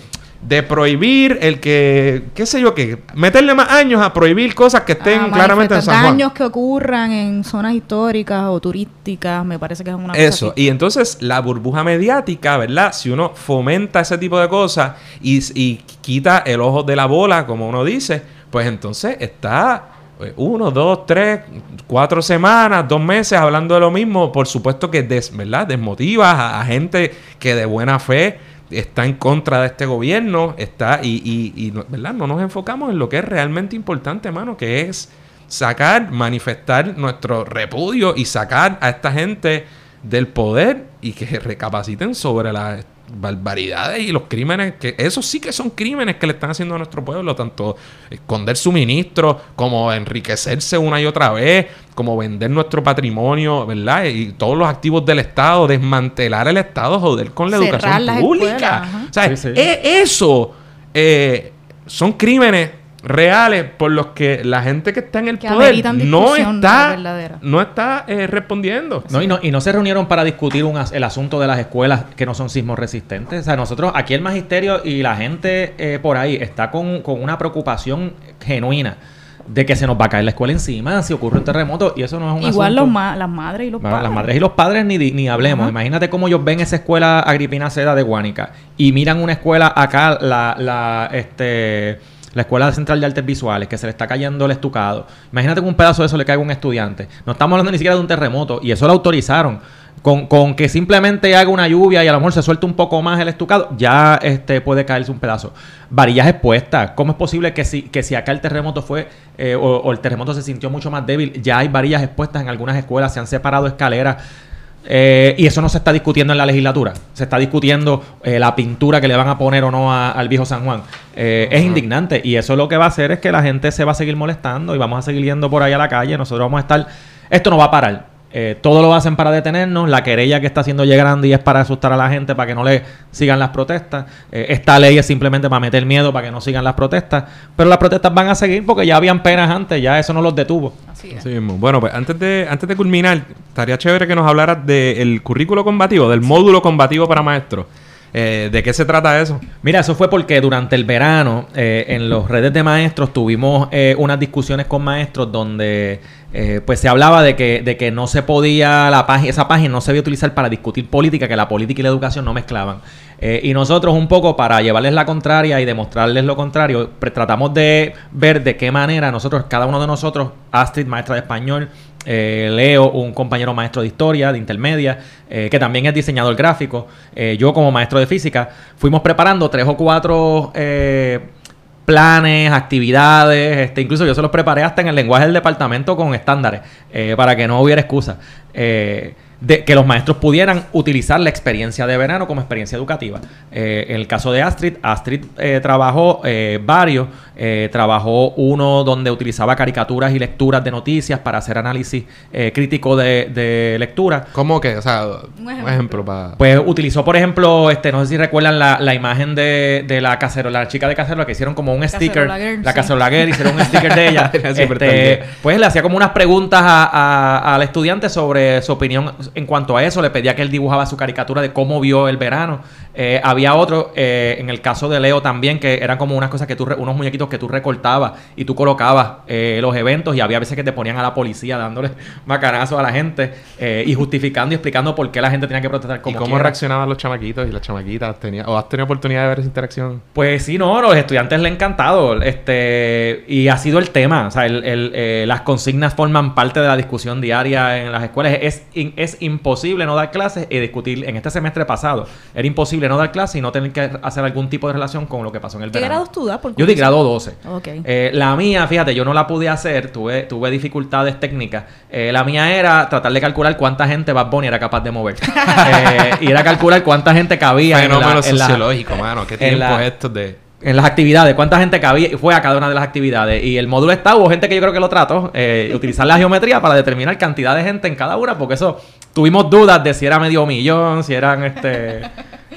de prohibir el que, qué sé yo, que meterle más años a prohibir cosas que estén ah, claramente en San Juan. Daños que ocurran en zonas históricas o turísticas, me parece que es una Eso, y entonces la burbuja mediática, ¿verdad? Si uno fomenta ese tipo de cosas y, y quita el ojo de la bola, como uno dice, pues entonces está eh, uno, dos, tres, cuatro semanas, dos meses hablando de lo mismo, por supuesto que des, ¿verdad? desmotiva a gente que de buena fe está en contra de este gobierno, está y, y, ¿verdad? no nos enfocamos en lo que es realmente importante, hermano, que es sacar, manifestar nuestro repudio y sacar a esta gente del poder y que recapaciten sobre la barbaridades y los crímenes, que esos sí que son crímenes que le están haciendo a nuestro pueblo, tanto esconder suministros como enriquecerse una y otra vez, como vender nuestro patrimonio, ¿verdad? Y todos los activos del Estado, desmantelar el Estado, joder con la educación pública. o sea, e-, eso eh, son crímenes reales por los que la gente que está en el poder no está, no está eh, respondiendo. No y, no, y no se reunieron para discutir el asunto de las escuelas que no son sismos resistentes. O sea, nosotros, aquí el magisterio y la gente eh, por ahí está con, una preocupación genuina de que se nos va a caer la escuela encima si ocurre un terremoto y eso no es un Igual los las madres y los padres. Las madres y los padres ni, ni hablemos. Imagínate cómo ellos ven esa escuela Agripina Seda de Guánica y miran una escuela acá, la, la, este la Escuela Central de Artes Visuales, que se le está cayendo el estucado. Imagínate que un pedazo de eso le caiga a un estudiante. No estamos hablando ni siquiera de un terremoto, y eso lo autorizaron. Con, con, que simplemente haga una lluvia y a lo mejor se suelte un poco más el estucado, ya este puede caerse un pedazo. Varillas expuestas. ¿Cómo es posible que si, que si acá el terremoto fue eh, o, el terremoto se sintió mucho más débil, ya hay varillas expuestas en algunas escuelas, se han separado escaleras? Eh, y eso no se está discutiendo en la legislatura. Se está discutiendo eh, la pintura que le van a poner o no al viejo San Juan. Eh, es indignante. Y eso lo que va a hacer es que la gente se va a seguir molestando y vamos a seguir yendo por ahí a la calle. Nosotros vamos a estar. Esto no va a parar. Eh, todo lo hacen para detenernos. La querella que está haciendo llega grande y es para asustar a la gente, para que no le sigan las protestas. Eh, esta ley es simplemente para meter miedo, para que no sigan las protestas. Pero las protestas van a seguir porque ya habían penas antes, ya eso no los detuvo. Así es. Bueno, pues antes de, antes de culminar, estaría chévere que nos hablaras del currículo combativo, del módulo combativo para maestros. Eh, ¿De qué se trata eso? Mira, eso fue porque durante el verano eh, en los redes de maestros tuvimos eh, unas discusiones con maestros donde pues se hablaba de que, de que no se podía, la esa página no se debía utilizar para discutir política, que la política y la educación no mezclaban. y nosotros un poco para llevarles la contraria y demostrarles lo contrario, tratamos de ver de qué manera nosotros, cada uno de nosotros, Astrid, maestra de español, eh, Leo, un compañero maestro de historia, de intermedia, eh, que también es diseñador gráfico, eh, yo como maestro de física, fuimos preparando tres o cuatro planes, actividades, este, incluso yo se los preparé hasta en el lenguaje del departamento con estándares, para que no hubiera excusa. eh, de que los maestros pudieran utilizar la experiencia de verano como experiencia educativa. Eh, en el caso de Astrid, Astrid eh, trabajó eh, varios, trabajó uno donde utilizaba caricaturas y lecturas de noticias para hacer análisis crítico de, lectura. ¿Cómo que? O sea, un ejemplo, para... Pues utilizó, por ejemplo, este, no sé si recuerdan la, imagen de, de, la cacerola, la chica de cacerola que hicieron como un sticker. la cacerola girl, hicieron un sticker de ella. este, pues le hacía como unas preguntas a, al estudiante sobre su opinión en cuanto a eso, le pedía que él dibujaba su caricatura de cómo vio el verano. Eh, había otro, eh, en el caso de Leo también, que eran como unas cosas que tú, unos muñequitos que tú recortabas y tú colocabas eh, los eventos y había veces que te ponían a la policía dándole macanazos a la gente y justificando y explicando por qué la gente tenía que protestar como ¿Y cómo reaccionaban los chamaquitos y las chamaquitas? ¿Tenía, ¿O has tenido oportunidad de ver esa interacción? Pues sí, no, los estudiantes le han encantado. Este, y ha sido el tema. O sea, el, las consignas forman parte de la discusión diaria en las escuelas. Es, es imposible no dar clases y discutir. En este semestre pasado era imposible no dar clases y no tener que hacer algún tipo de relación con lo que pasó en el ¿Qué verano. grados tú das? yo di grado 12. Eh, la mía, fíjate, yo no la pude hacer, tuve, tuve dificultades técnicas. Eh, la mía era tratar de calcular cuánta gente Bad Bunny era capaz de mover. eh, y era calcular cuánta gente cabía Fenómeno en la, sociológico, mano. ¿Qué tiempo es esto de...? en las actividades, cuánta gente cabía, fue a cada una de las actividades. Y el módulo está, hubo gente que yo creo que lo trató, eh, utilizar la geometría para determinar cantidad de gente en cada una, porque eso tuvimos dudas de si era medio millón, si eran este.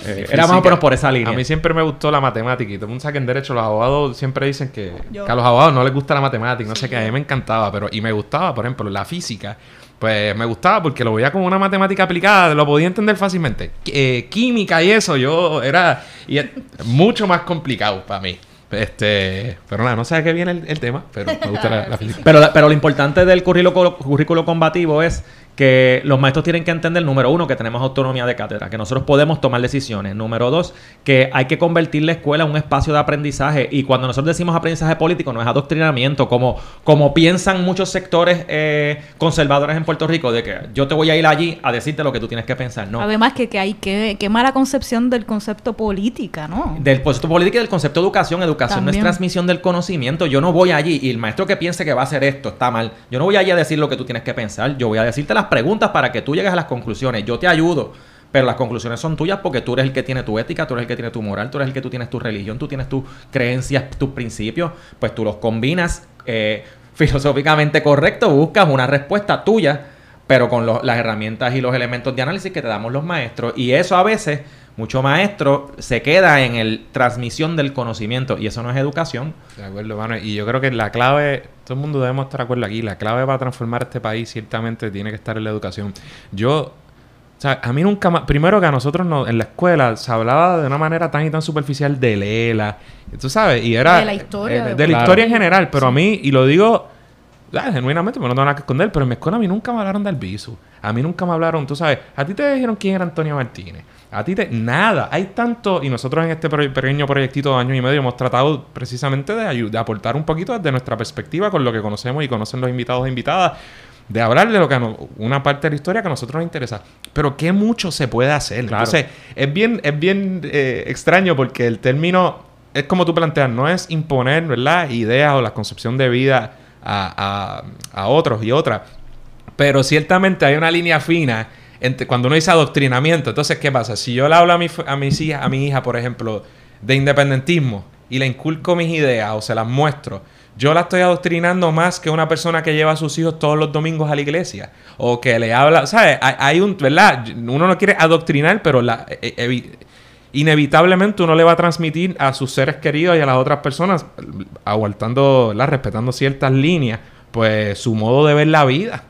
Eh, era más o menos por esa línea. A mí siempre me gustó la matemática y todo el mundo sabe que en derecho los abogados siempre dicen que, a los abogados no les gusta la matemática, no sé qué, a mí me encantaba, pero y me gustaba, por ejemplo, la física. Pues me gustaba porque lo veía como una matemática aplicada, lo podía entender fácilmente. Eh, química y eso, yo era y es mucho más complicado para mí. Este, pero nada, no sé a qué viene el, tema, pero me gusta la, física. Pero, pero lo importante del currículo, currículo combativo es que los maestros tienen que entender, número uno, que tenemos autonomía de cátedra, que nosotros podemos tomar decisiones. Número dos, que hay que convertir la escuela en un espacio de aprendizaje. Y cuando nosotros decimos aprendizaje político, no es adoctrinamiento, como, como piensan muchos sectores eh, conservadores en Puerto Rico, de que yo te voy a ir allí a decirte lo que tú tienes que pensar. No. Además, que, que hay que, qué mala concepción del concepto política, ¿no? Del concepto política y del concepto de educación. Educación no es transmisión del conocimiento. Yo no voy allí y el maestro que piense que va a hacer esto está mal. Yo no voy allí a decir lo que tú tienes que pensar. Yo voy a decirte las preguntas para que tú llegues a las conclusiones. Yo te ayudo, pero las conclusiones son tuyas porque tú eres el que tiene tu ética, tú eres el que tiene tu moral, tú eres el que tú tienes tu religión, tú tienes tus creencias, tus principios, pues tú los combinas eh, filosóficamente correcto, buscas una respuesta tuya, pero con las herramientas y los elementos de análisis que te damos los maestros. Y eso a veces mucho maestro se queda en el transmisión del conocimiento y eso no es educación. De acuerdo, mano. Y yo creo que la clave, todo el mundo debemos estar de acuerdo aquí, la clave para transformar este país ciertamente tiene que estar en la educación. Yo, o sea, a mí nunca más, primero que a nosotros no, en la escuela se hablaba de una manera tan y tan superficial de Lela, tú sabes, y era... De la historia. Eh, de, la historia en general, pero a mí, y lo digo... genuinamente, me no tengo nada que esconder, pero en mi escuela a mí nunca me hablaron del viso. A mí nunca me hablaron, tú sabes, a ti te dijeron quién era Antonio Martínez. A ti te... Nada. Hay tanto... Y nosotros en este pequeño proyectito de año y medio hemos tratado precisamente de, de aportar un poquito desde nuestra perspectiva con lo que conocemos y conocen los invitados e invitadas. De hablar de lo que una parte de la historia que a nosotros nos interesa. Pero qué mucho se puede hacer. Entonces, es bien, es bien eh, extraño porque el término... Es como tú planteas, no es imponer, ¿verdad? Ideas o la concepción de vida a, a, a otros y otras. Pero ciertamente hay una línea fina cuando uno dice adoctrinamiento, entonces, ¿qué pasa? Si yo le hablo a mi, a, mis hijas, a mi hija, por ejemplo, de independentismo y le inculco mis ideas o se las muestro, yo la estoy adoctrinando más que una persona que lleva a sus hijos todos los domingos a la iglesia o que le habla, ¿sabes? Hay, un, ¿verdad? Uno no quiere adoctrinar, pero e, e, inevitablemente uno le va a transmitir a sus seres queridos y a las otras personas, aguantando, respetando ciertas líneas, pues su modo de ver la vida.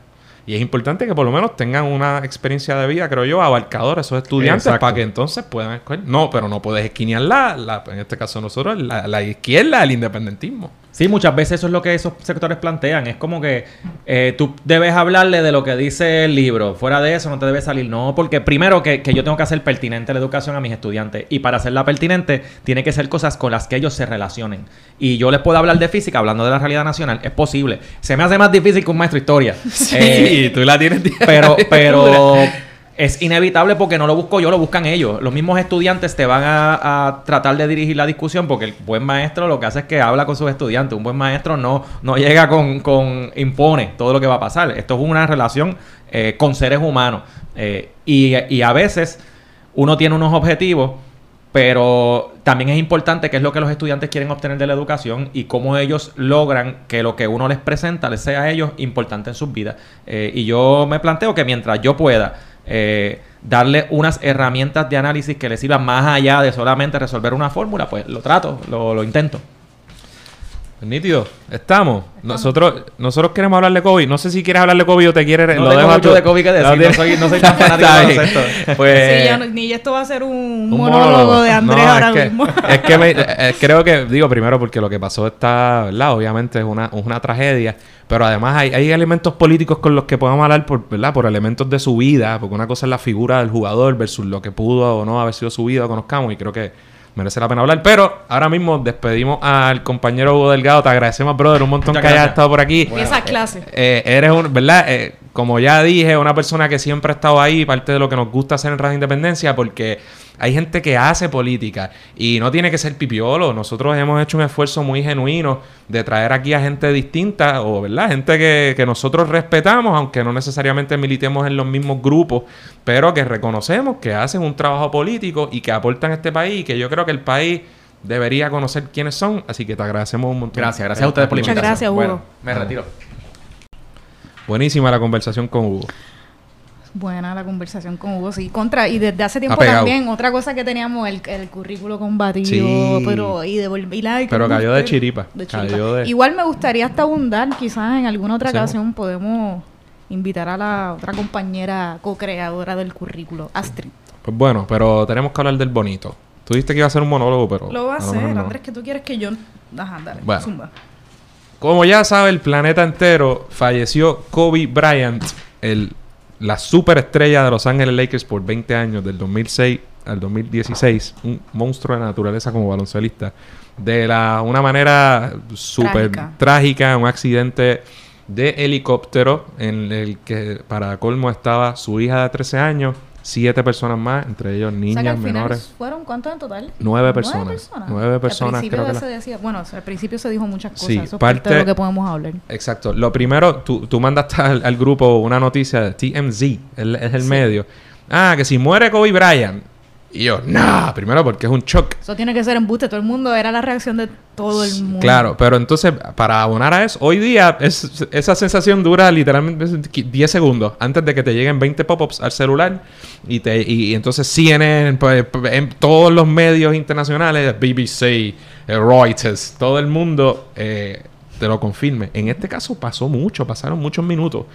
Y es importante que por lo menos tengan una experiencia de vida, creo yo, abarcadora esos estudiantes para que entonces puedan escoger. No, pero no puedes esquinear la, en este caso nosotros, la, la izquierda, el independentismo. Sí, muchas veces eso es lo que esos sectores plantean. Es como que eh, tú debes hablarle de lo que dice el libro. Fuera de eso no te debe salir. No, porque primero que, yo tengo que hacer pertinente la educación a mis estudiantes. Y para hacerla pertinente, tiene que ser cosas con las que ellos se relacionen. Y yo les puedo hablar de física hablando de la realidad nacional. Es posible. Se me hace más difícil que un maestro de historia. Sí, eh, tú la tienes. Pero, pero es inevitable porque no lo busco yo, lo buscan ellos. Los mismos estudiantes te van a, tratar de dirigir la discusión porque el buen maestro lo que hace es que habla con sus estudiantes. Un buen maestro no, no llega con, con impone todo lo que va a pasar. Esto es una relación eh, con seres humanos. Eh, y, y a veces uno tiene unos objetivos pero también es importante qué es lo que los estudiantes quieren obtener de la educación y cómo ellos logran que lo que uno les presenta les sea a ellos importante en sus vidas. Eh, y yo me planteo que mientras yo pueda eh, darle unas herramientas de análisis que les sirvan más allá de solamente resolver una fórmula, pues lo trato, lo, lo intento. Nítido, estamos. Nosotros, nosotros queremos hablar de COVID. No sé si quieres hablar de COVID o te quieres. No lo tengo mucho de COVID que decir. No, soy, no soy tan fanático de esto. Pues, sí, ya, ni esto va a ser un, monólogo, de Andrés ahora mismo. es que eh, creo que, digo, primero porque lo que pasó está, ¿verdad? Obviamente es una, una tragedia. Pero además hay, hay elementos políticos con los que podemos hablar por, ¿verdad? por elementos de su vida. Porque una cosa es la figura del jugador versus lo que pudo o no haber sido su vida, conozcamos. Y creo que merece la pena hablar. Pero ahora mismo despedimos al compañero Hugo Delgado. Te agradecemos, brother, un montón que hayas estado por aquí. Esa clase. Eh, eres un, ¿verdad? Eh, como ya dije, una persona que siempre ha estado ahí, parte de lo que nos gusta hacer en Radio Independencia, porque hay gente que hace política y no tiene que ser pipiolo. Nosotros hemos hecho un esfuerzo muy genuino de traer aquí a gente distinta o, ¿verdad? Gente que, que nosotros respetamos, aunque no necesariamente militemos en los mismos grupos, pero que reconocemos que hacen un trabajo político y que aportan a este país y que yo creo que el país debería conocer quiénes son. Así que te agradecemos un montón. Gracias, gracias a ustedes por la invitación. Muchas gracias, Hugo. me retiro. Buenísima la conversación con Hugo. Buena la conversación con Hugo, sí. Contra, y desde hace tiempo también, otra cosa que teníamos, el, el currículo combatido, pero y de y Pero cayó de chiripa. Igual me gustaría hasta abundar, quizás en alguna otra ocasión podemos invitar a la otra compañera co-creadora del currículo, Astrid. Pues bueno, pero tenemos que hablar del bonito. Tú dijiste que iba a ser un monólogo, pero... Lo va a hacer, Andrés, que tú quieres que yo... Ajá, dale, zumba. Como ya sabe el planeta entero, falleció Kobe Bryant, el la superestrella de Los Ángeles Lakers por 20 años, del 2006 al 2016, un monstruo de naturaleza como baloncelista, de la, una manera súper trágica. un accidente de helicóptero en el que para colmo estaba su hija de 13 años siete personas más, entre ellos niñas menores. ¿Fueron cuántos en total? Nueve personas. Nueve personas. creo que se decía, bueno, al principio se dijo muchas cosas. Eso parte, de lo que podemos hablar. Exacto. Lo primero, tú, tú mandaste al, grupo una noticia de TMZ, es el medio. Ah, que si muere Kobe Bryant, y yo, no, primero porque es un shock. Eso tiene que ser embuste, todo el mundo, era la reacción de todo el mundo. Claro, pero entonces, para abonar a eso, hoy día es, esa sensación dura literalmente 10 segundos antes de que te lleguen 20 pop-ups al celular y, te, y, entonces CNN, pues, en todos los medios internacionales, BBC, eh, Reuters, todo el mundo eh, te lo confirme. En este caso pasó mucho, pasaron muchos minutos.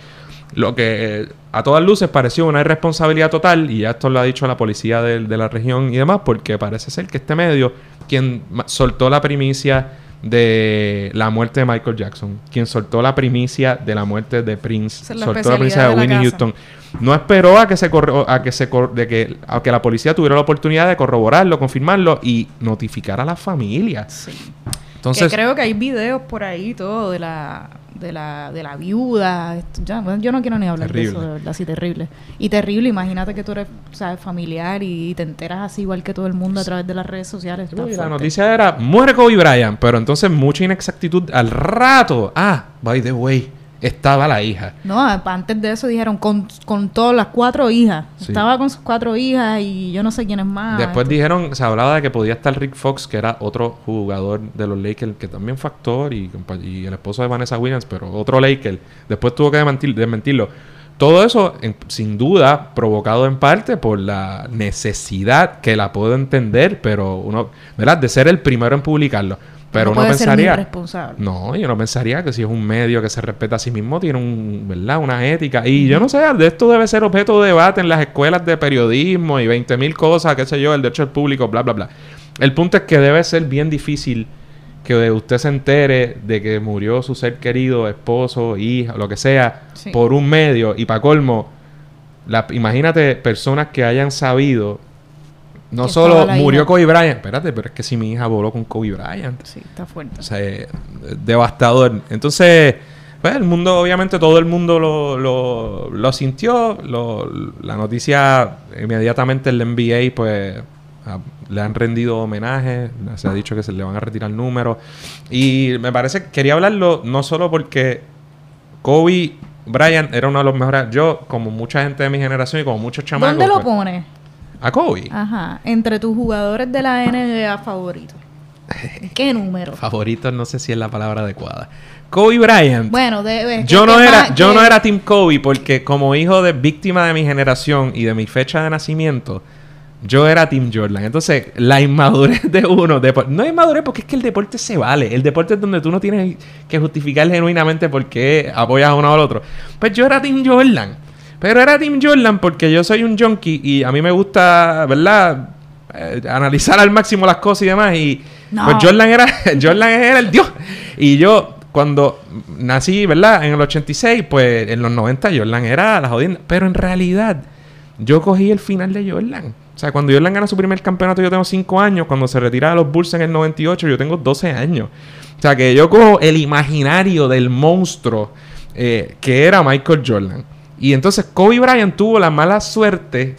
Lo que a todas luces pareció una irresponsabilidad total, y ya esto lo ha dicho la policía de, la región y demás, porque parece ser que este medio, quien soltó la primicia de la muerte de Michael Jackson, quien soltó la primicia de la muerte de Prince, soltó la primicia de, Winnie Houston, no esperó a que se a que se de que, a que la policía tuviera la oportunidad de corroborarlo, confirmarlo y notificar a la familia. Sí. Entonces, creo que hay videos por ahí todo de la de la, de la viuda. yo no quiero ni hablar de eso, de verdad, así terrible. Y terrible, imagínate que tú eres familiar y te enteras así igual que todo el mundo a través de las redes sociales. la noticia era, muere Kobe Bryant, pero entonces mucha inexactitud al rato. Ah, by the way estaba la hija. No, antes de eso dijeron con, con todas las cuatro hijas. Estaba con sus cuatro hijas y yo no sé quién es más. Después dijeron, se hablaba de que podía estar Rick Fox, que era otro jugador de los Lakers, que también fue actor y, el esposo de Vanessa Williams, pero otro Laker. Después tuvo que desmentirlo. Todo eso, sin duda, provocado en parte por la necesidad que la puedo entender, pero uno, ¿verdad? De ser el primero en publicarlo. Pero uno pensaría. no, yo no pensaría que si es un medio que se respeta a sí mismo, tiene un, ¿verdad? una ética. Y yo no sé, de esto debe ser objeto de debate en las escuelas de periodismo y 20 mil cosas, qué sé yo, el derecho al público, bla, bla, bla. El punto es que debe ser bien difícil que usted se entere de que murió su ser querido, esposo, hija, lo que sea, por un medio. Y para colmo, la, imagínate personas que hayan sabido no solo murió Kobe Bryant, espérate, pero es que si mi hija voló con Kobe Bryant. Sí, está fuerte. O sea, eh, devastador. Entonces, pues el mundo, obviamente todo el mundo lo, lo, sintió. la noticia, inmediatamente el NBA, pues le han rendido homenaje. Se ha dicho que se le van a retirar números. Y me parece que quería hablarlo no solo porque Kobe Bryant era uno de los mejores. Yo, como mucha gente de mi generación y como muchos chamacos. ¿Dónde lo pues, pone? A Kobe. Ajá. Entre tus jugadores de la NBA favoritos. ¿Qué número? Favoritos, no sé si es la palabra adecuada. Kobe Bryant. Bueno, debe. Yo no era, yo no era Team Kobe porque como hijo de víctima de mi generación y de mi fecha de nacimiento, yo era Team Jordan. Entonces, la inmadurez de uno, no es inmadurez porque es que el deporte se vale. El deporte es donde tú no tienes que justificar genuinamente por qué apoyas a uno o al otro. Pues yo era Team Jordan. Pero era Team Jordan porque yo soy un junkie y a mí me gusta, ¿verdad? Eh, analizar al máximo las cosas y demás. Y pues Jordan era, Jordan era el dios. Y yo cuando nací, ¿verdad? En el 86, pues en los 90 Jordan era la jodida. Pero en realidad, yo cogí el final de Jordan. O sea, cuando Jordan gana su primer campeonato, yo tengo 5 años. Cuando se retira de los Bulls en el 98, yo tengo 12 años. O sea, que yo cojo el imaginario del monstruo eh, que era Michael Jordan. Y entonces Kobe Bryant tuvo la mala suerte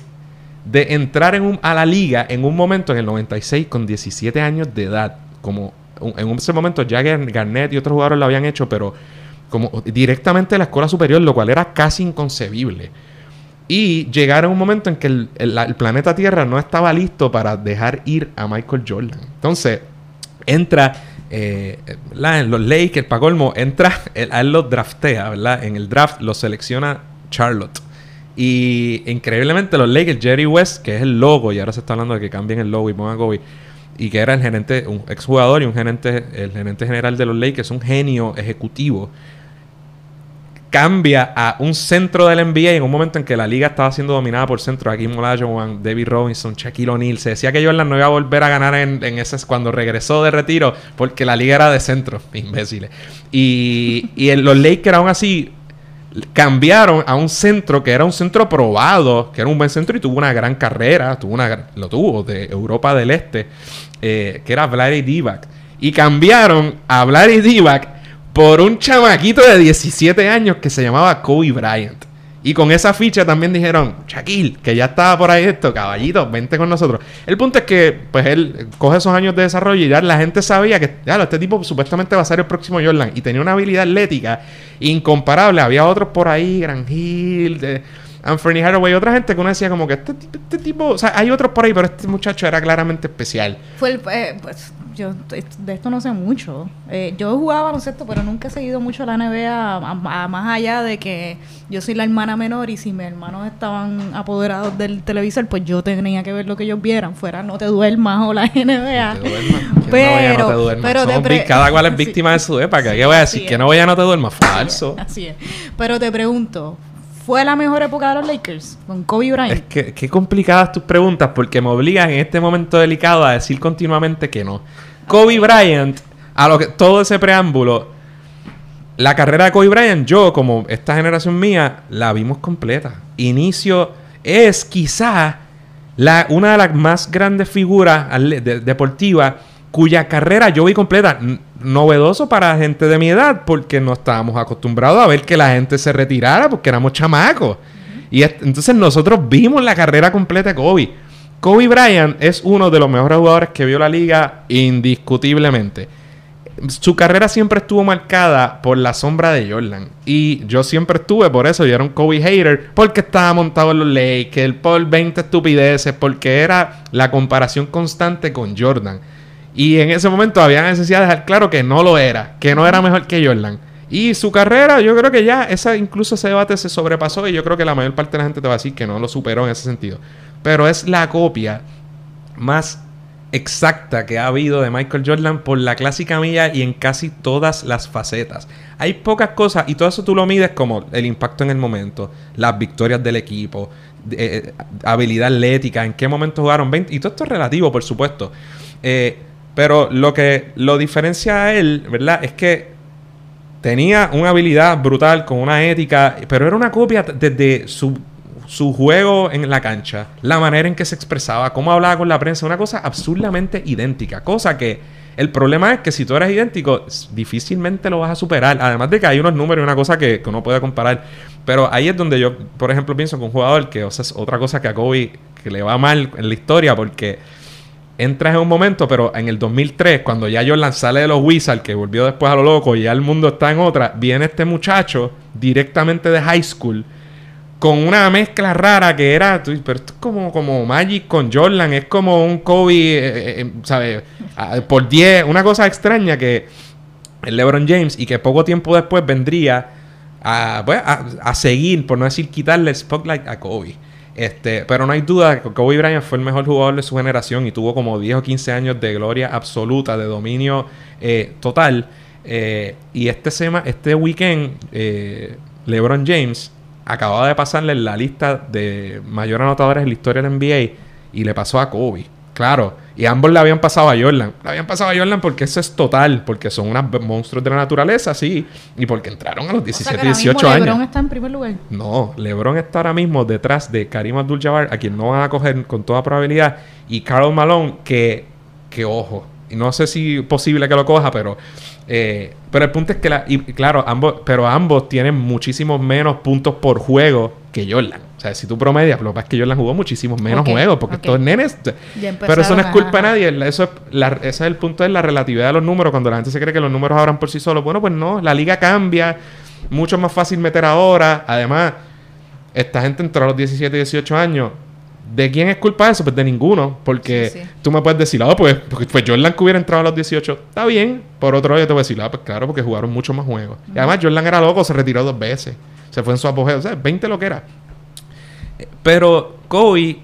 de entrar en a la liga en un momento en el 96 con 17 años de edad. Como en ese momento Jagger, Garnett y otros jugadores lo habían hecho, pero como directamente de la escuela superior, lo cual era casi inconcebible. Y llegar a un momento en que el, planeta Tierra no estaba listo para dejar ir a Michael Jordan. Entonces, entra eh, en los Lakers, para colmo, entra, a él lo draftea, ¿verdad? En el draft lo selecciona Charlotte. Y increíblemente los Lakers, Jerry West, que es el logo, y ahora se está hablando de que cambien el logo y pongan Kobe, y que era el gerente, un exjugador y un gerente, el gerente general de los Lakers, un genio ejecutivo, cambia a un centro del NBA en un momento en que la liga estaba siendo dominada por centro. Aquí Olajuwon, David Robinson, Shaquille O'Neal. Se decía que Jordan no iba a volver a ganar en, en cuando regresó de retiro porque la liga era de centro, imbéciles. Y, y los Lakers aún así cambiaron a un centro que era un centro probado, que era un buen centro y tuvo una gran carrera, tuvo una, lo tuvo de Europa del Este, eh, que era Vladi Divac. Y cambiaron a Vladi Divac por un chamaquito de 17 años que se llamaba Kobe Bryant. Y con esa ficha también dijeron, Shaquille, que ya estaba por ahí esto, caballito, vente con nosotros. El punto es que, pues él coge esos años de desarrollo y ya la gente sabía que, ya, este tipo supuestamente va a ser el próximo Jordan. Y tenía una habilidad atlética incomparable. Había otros por ahí, Gran Hill, de Anthony Hathaway, otra gente que uno decía como que este, este, tipo, o sea, hay otros por ahí, pero este muchacho era claramente especial. Fue el, eh, pues, yo de esto no sé mucho. Eh, yo jugaba baloncesto, pero nunca he seguido mucho la NBA, más allá de que yo soy la hermana menor y si mis hermanos estaban apoderados del televisor, pues yo tenía que ver lo que ellos vieran, fuera no te duermas o la NBA. No te duermas. Pero, no te duermas? pero cada cual es víctima de su época. ¿Qué voy a decir? Que no vaya no te duermas. Falso. Así es. Pero te pregunto, ¿Fue la mejor época de los Lakers con Kobe Bryant? Es que qué complicadas tus preguntas porque me obligan en este momento delicado a decir continuamente que no. Kobe Bryant, a lo que todo ese preámbulo, la carrera de Kobe Bryant, yo como esta generación mía, la vimos completa. Inicio es quizá la, una de las más grandes figuras deportivas cuya carrera yo vi completa. Novedoso para gente de mi edad, porque no estábamos acostumbrados a ver que la gente se retirara porque éramos chamacos. Y entonces nosotros vimos la carrera completa de Kobe. Kobe Bryant es uno de los mejores jugadores que vio la liga indiscutiblemente. Su carrera siempre estuvo marcada por la sombra de Jordan. Y yo siempre estuve por eso. Yo era un Kobe hater. Porque estaba montado en los Lakers. Por 20 estupideces. Porque era la comparación constante con Jordan. Y en ese momento había necesidad de dejar claro que no lo era, que no era mejor que Jordan. Y su carrera, yo creo que ya, esa incluso ese debate se sobrepasó y yo creo que la mayor parte de la gente te va a decir que no lo superó en ese sentido. Pero es la copia más exacta que ha habido de Michael Jordan por la clásica milla y en casi todas las facetas. Hay pocas cosas y todo eso tú lo mides como el impacto en el momento, las victorias del equipo, eh, habilidad atlética, en qué momento jugaron 20 y todo esto es relativo, por supuesto. Eh, pero lo que lo diferencia a él, ¿verdad? Es que tenía una habilidad brutal, con una ética, pero era una copia desde su, su juego en la cancha, la manera en que se expresaba, cómo hablaba con la prensa, una cosa absurdamente idéntica, cosa que El problema es que si tú eres idéntico, difícilmente lo vas a superar. Además de que hay unos números y una cosa que, uno puede comparar. Pero ahí es donde yo, por ejemplo, pienso que un jugador que, o sea, es otra cosa que a Kobe que le va mal en la historia porque entras en un momento, pero en el 2003, cuando ya Jordan sale de los Wizards, que volvió después a lo loco y ya el mundo está en otra, viene este muchacho directamente de high school con una mezcla rara que era, pero esto es como, como Magic con Jordan, es como un Kobe, eh, eh, eh, ¿sabes? Por 10, una cosa extraña que el LeBron James y que poco tiempo después vendría pues, a, a seguir, por no decir quitarle el spotlight a Kobe. Este, pero no hay duda que Kobe Bryant fue el mejor jugador de su generación y tuvo como 10 o 15 años de gloria absoluta, de dominio eh, total. Eh, y este, sema, este weekend, eh, LeBron James acababa de pasarle la lista de mayor anotadores en la historia del NBA y le pasó a Kobe. Claro, y ambos le habían pasado a Jordan. Le habían pasado a Jordan porque eso es total, porque son unos monstruos de la naturaleza, sí, y porque entraron a los 17, o 18 años. ¿LeBron está en primer lugar? No, LeBron está ahora mismo detrás de Karim Abdul-Jabbar, a quien no van a coger con toda probabilidad, y Carl Malone, que, que ojo, y no sé si es posible que lo coja, pero eh, pero el punto es que, la, y claro, ambos, pero ambos tienen muchísimos menos puntos por juego que Jordan. O sea, si tú promedias, lo que pasa es que Jordan jugó muchísimos menos juegos, porque estos nenes. Pero eso no es culpa de nadie. Eso es ese es el punto de la relatividad de los números. Cuando la gente se cree que los números abran por sí solos. Bueno, pues no, la liga cambia. Mucho más fácil meter ahora. Además, esta gente entró a los 17, 18 años ¿De quién es culpa de eso? Pues de ninguno. Porque tú me puedes decir, ah, pues, porque fue Jordan que hubiera entrado a los 18. Está bien. Por otro lado, yo te voy a decir, ah, pues claro, porque jugaron mucho más juegos. Y además, Jordan era loco, se retiró dos veces. Se fue en su apogeo. O sea, 20 lo que era. Pero Kobe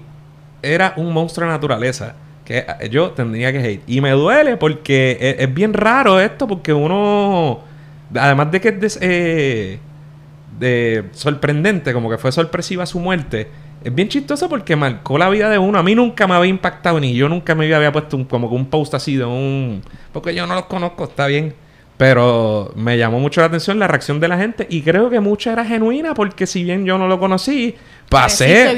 era un monstruo de naturaleza. Que yo tendría que hate. Y me duele porque es, bien raro esto, porque uno. Además de que es eh, de sorprendente, como que fue sorpresiva su muerte es bien chistoso porque marcó la vida de uno. A mí nunca me había impactado ni yo nunca me había puesto como que un post así de un... Porque yo no los conozco, está bien. Pero me llamó mucho la atención la reacción de la gente y creo que mucha era genuina porque si bien yo no lo conocí, pasé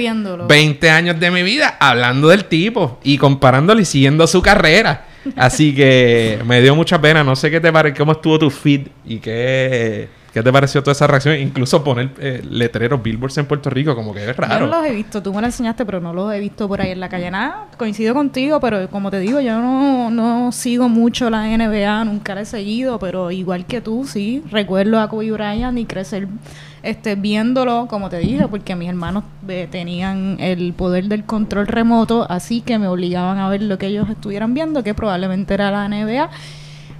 20 años de mi vida hablando del tipo y comparándolo y siguiendo su carrera. Así que me dio mucha pena. No sé qué te parece, cómo estuvo tu feed y qué ¿Qué te pareció toda esa reacción? Incluso poner eh, letreros billboards en Puerto Rico, como que es raro. Yo no los he visto, tú me lo enseñaste, pero no los he visto por ahí en la calle. Nada, coincido contigo, pero como te digo, yo no, no sigo mucho la NBA, nunca la he seguido, pero igual que tú, sí, recuerdo a Kobe Bryant y crecer este, viéndolo, como te dije, porque mis hermanos eh, tenían el poder del control remoto, así que me obligaban a ver lo que ellos estuvieran viendo, que probablemente era la NBA.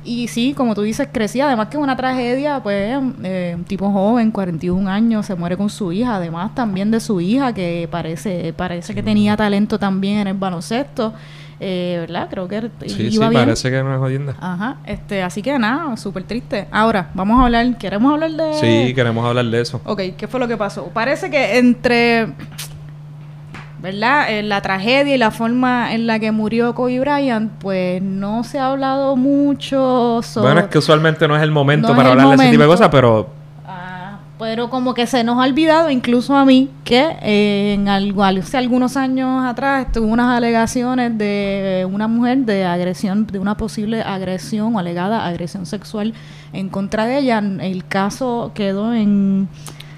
Y sí, como tú dices, crecía. Además que es una tragedia, pues, eh, un tipo joven, 41 años, se muere con su hija. Además también de su hija, que parece, parece que tenía talento también en el baloncesto. Eh, ¿Verdad? Creo que sí, sí, parece que no es jodienda. Ajá. Este, así que nada, súper triste. Ahora, vamos a hablar, ¿queremos hablar de...? Sí, queremos hablar de eso. Ok, ¿qué fue lo que pasó? Parece que entre ¿verdad? Eh, la tragedia y la forma en la que murió Kobe Bryant, pues no se ha hablado mucho sobre... Bueno, es que usualmente no es el momento para hablar de ese tipo de cosas, pero... Ah, pero como que se nos ha olvidado, incluso a mí, que en algo, hace algunos años atrás tuvo unas alegaciones de una mujer de agresión, de una posible agresión o alegada agresión sexual en contra de ella. El caso quedó en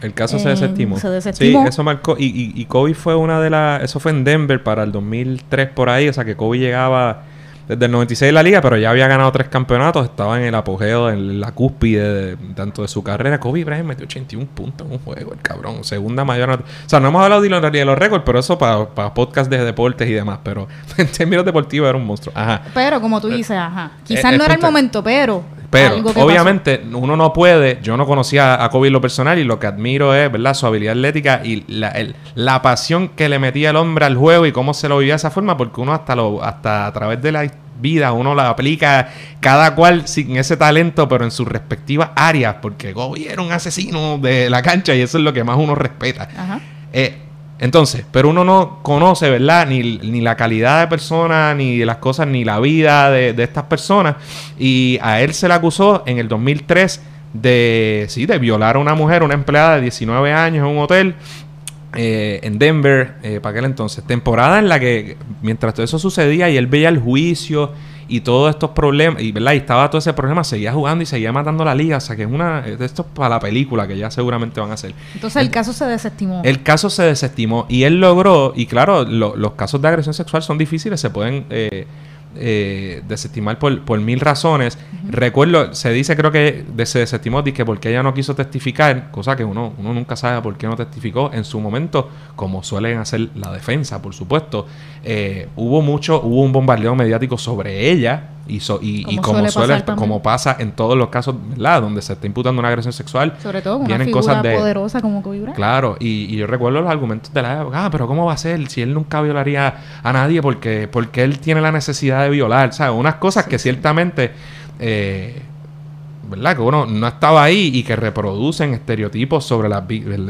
el caso se desestimó. Se desestimó. Sí, eso marcó. Y, y, Kobe fue una de las. Eso fue en Denver para el 2003 por ahí. O sea que Kobe llegaba desde el 96 de la liga, pero ya había ganado tres campeonatos. Estaba en el apogeo, en la cúspide de, tanto de su carrera. Kobe Bryant metió 81 puntos en un juego, el cabrón. Segunda mayor. O sea, no hemos hablado de, de los récords, pero eso para, para podcast de deportes y demás. Pero en términos deportivos era un monstruo. Ajá. Pero como tú dices, ajá. Quizás no era el momento, pero pero obviamente uno no puede, yo no conocía a Kobe en lo personal y lo que admiro es, ¿verdad? Su habilidad atlética y la, la pasión que le metía el hombre al juego y cómo se lo vivía de esa forma, porque uno hasta lo hasta a través de la vida uno la aplica cada cual sin ese talento, pero en sus respectivas áreas, porque Kobe era un asesino de la cancha y eso es lo que más uno respeta. Ajá. Eh, entonces, pero uno no conoce, ¿verdad? Ni, ni la calidad de persona, ni de las cosas, ni la vida de, estas personas. Y a él se le acusó en el 2003 de, sí, de violar a una mujer, una empleada de 19 años en un hotel eh, en Denver, eh, para aquel entonces. Temporada en la que, mientras todo eso sucedía y él veía el juicio y todos estos problemas, y, ¿verdad? y estaba todo ese problema, seguía jugando y seguía matando la liga, o sea que es una, esto para la película que ya seguramente van a hacer. Entonces el, caso se desestimó. El caso se desestimó y él logró, y claro, los casos de agresión sexual son difíciles, se pueden... Eh, eh, desestimar por, por, mil razones. Recuerdo, se dice creo que se desestimó que porque ella no quiso testificar, cosa que uno, uno nunca sabe por qué no testificó en su momento, como suelen hacer la defensa, por supuesto. Eh, hubo mucho, hubo un bombardeo mediático sobre ella y, y, como suele, como pasa en todos los casos, ¿verdad? Donde se está imputando una agresión sexual. Sobre todo con una figura poderosa como Kobe Claro, y, yo recuerdo los argumentos de la época, ah, pero ¿cómo va a ser si él nunca violaría a nadie porque, porque él tiene la necesidad de violar? ¿Sabes? Unas cosas que ciertamente... Eh, ¿verdad? Que uno no estaba ahí y que reproducen estereotipos sobre las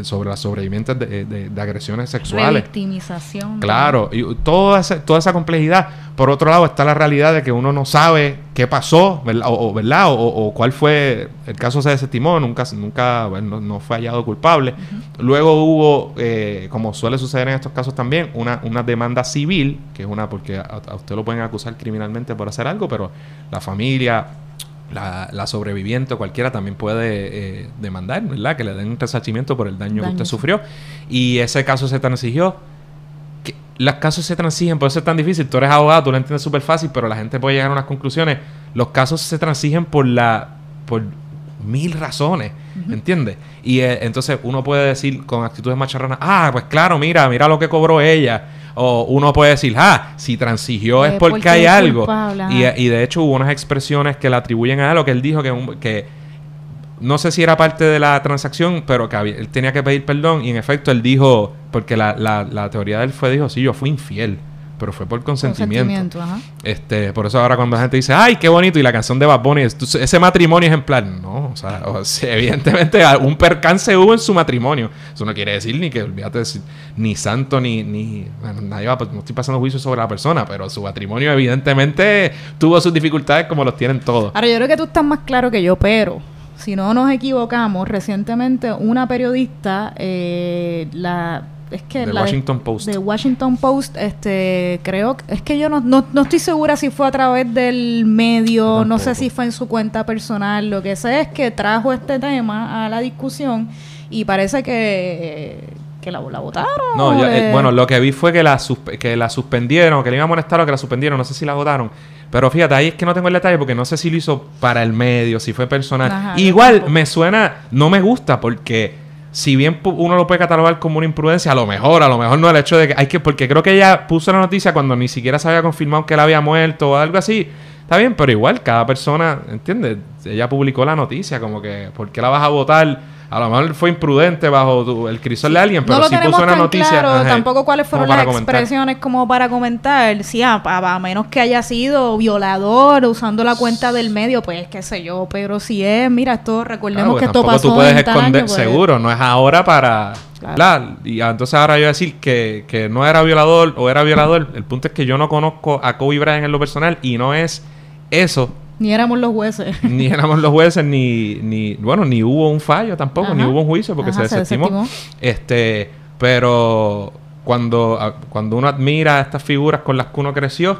sobre las sobrevivientes de, de, agresiones sexuales. Victimización. Claro, y toda esa, toda esa complejidad. Por otro lado está la realidad de que uno no sabe qué pasó, ¿verdad? O, ¿verdad? O, cuál fue, el caso se desestimó, nunca, nunca bueno, no, fue hallado culpable. Luego hubo, eh, como suele suceder en estos casos también, una, una demanda civil, que es una porque a usted lo pueden acusar criminalmente por hacer algo, pero la familia la, sobreviviente o cualquiera también puede eh, demandar, ¿verdad? Que le den un resarcimiento por el daño, que usted sufrió. Y ese caso se transigió. Que los casos se transigen, por eso es tan difícil. Tú eres abogado, tú lo entiendes súper fácil, pero la gente puede llegar a unas conclusiones. Los casos se transigen por la por mil razones, ¿me ¿entiendes? Y eh, entonces uno puede decir con actitudes macharranas, ah, pues claro, mira, mira lo que cobró ella o uno puede decir, ah, si transigió es eh, porque, hay algo. Y, de hecho hubo unas expresiones que le atribuyen a lo que él dijo que, que no sé si era parte de la transacción, pero que él tenía que pedir perdón y en efecto él dijo, porque la, la, la teoría de él fue, dijo, sí, yo fui infiel pero fue por consentimiento. Este, por eso ahora cuando la gente dice, ay, qué bonito, y la canción de Bad Bunny, ese matrimonio ejemplar, no, o sea, evidentemente un percance hubo en su matrimonio. Eso no quiere decir ni que, olvídate, ni santo, ni, ni nadie va, no estoy pasando juicio sobre la persona, pero su matrimonio evidentemente tuvo sus dificultades como los tienen todos. Ahora, yo creo que tú estás más claro que yo, pero si no nos equivocamos, recientemente una periodista, eh, la es que de Washington Post. De Washington Post, este, creo, es que yo no, no, estoy segura si fue a través del medio, no sé si fue en su cuenta personal, lo que sé es que trajo este tema a la discusión y parece que, que la, la votaron. No, eh, bueno, lo que vi fue que la, que la suspendieron, que le iban a molestar o que la suspendieron, no sé si la votaron. Pero fíjate, ahí es que no tengo el detalle porque no sé si lo hizo para el medio, si fue personal. Igual me suena, no me gusta porque si bien uno lo puede catalogar como una imprudencia, a lo mejor, a lo mejor no el hecho de que hay que, porque creo que ella puso la noticia cuando ni siquiera se había confirmado que él había muerto o algo así. Está bien, pero igual cada persona, ¿entiendes? Ella publicó la noticia, como que, ¿por qué la vas a votar? A lo mejor fue imprudente bajo el crisol de alguien, pero si puso una noticia. Claro, tampoco cuáles fueron las expresiones como para comentar. Si a, menos que haya sido violador usando la cuenta del medio, pues qué sé yo. Pero si es, mira, esto, recordemos que esto pasó. tú puedes esconder, pues. seguro, no es ahora para. Y entonces ahora yo decir que, que no era violador o era violador. El punto es que yo no conozco a Kobe Bryant en lo personal y no es eso ni éramos los jueces. ni éramos los jueces, ni, ni bueno, ni hubo un fallo tampoco, ni hubo un juicio porque se, desestimó. Este, pero cuando, cuando uno admira a estas figuras con las que uno creció,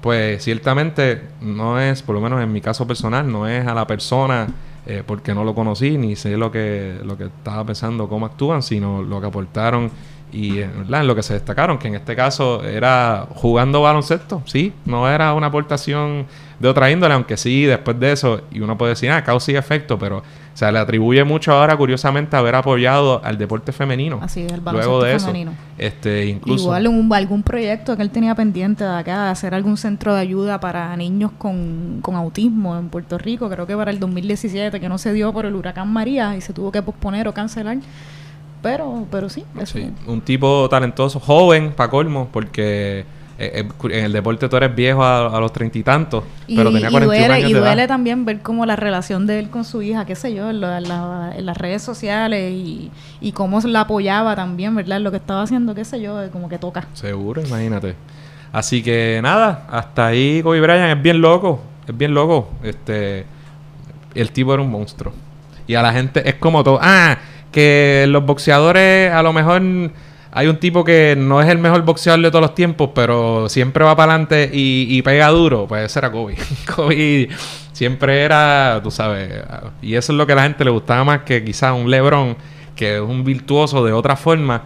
pues ciertamente no es, por lo menos en mi caso personal, no es a la persona eh, porque no lo conocí, ni sé lo que, lo que estaba pensando, cómo actúan, sino lo que aportaron y ¿verdad? en lo que se destacaron, que en este caso era jugando baloncesto, sí, no era una aportación de otra índole, aunque sí, después de eso, y uno puede decir, ah, causa y efecto, pero se le atribuye mucho ahora, curiosamente, haber apoyado al deporte femenino. Así es, el Luego de femenino. eso. Este, incluso... Igual un, algún proyecto que él tenía pendiente de acá, hacer algún centro de ayuda para niños con, con autismo en Puerto Rico, creo que para el 2017, que no se dio por el huracán María y se tuvo que posponer o cancelar. Pero, pero sí, sí. Un tipo talentoso, joven, para colmo, porque eh, eh, en el deporte tú eres viejo a, los treinta y tantos, pero tenía 41 duele, años Y duele también ver como la relación de él con su hija, qué sé yo, en, las redes sociales y, y, cómo la apoyaba también, ¿verdad? Lo que estaba haciendo, qué sé yo, como que toca. Seguro, imagínate. Así que nada, hasta ahí Kobe Bryant es bien loco, es bien loco. Este, el tipo era un monstruo. Y a la gente es como todo, ah, que los boxeadores a lo mejor hay un tipo que no es el mejor boxeador de todos los tiempos, pero siempre va para adelante y, pega duro, pues ese era Kobe. Kobe siempre era, tú sabes, y eso es lo que a la gente le gustaba más que quizás un LeBron, que es un virtuoso de otra forma,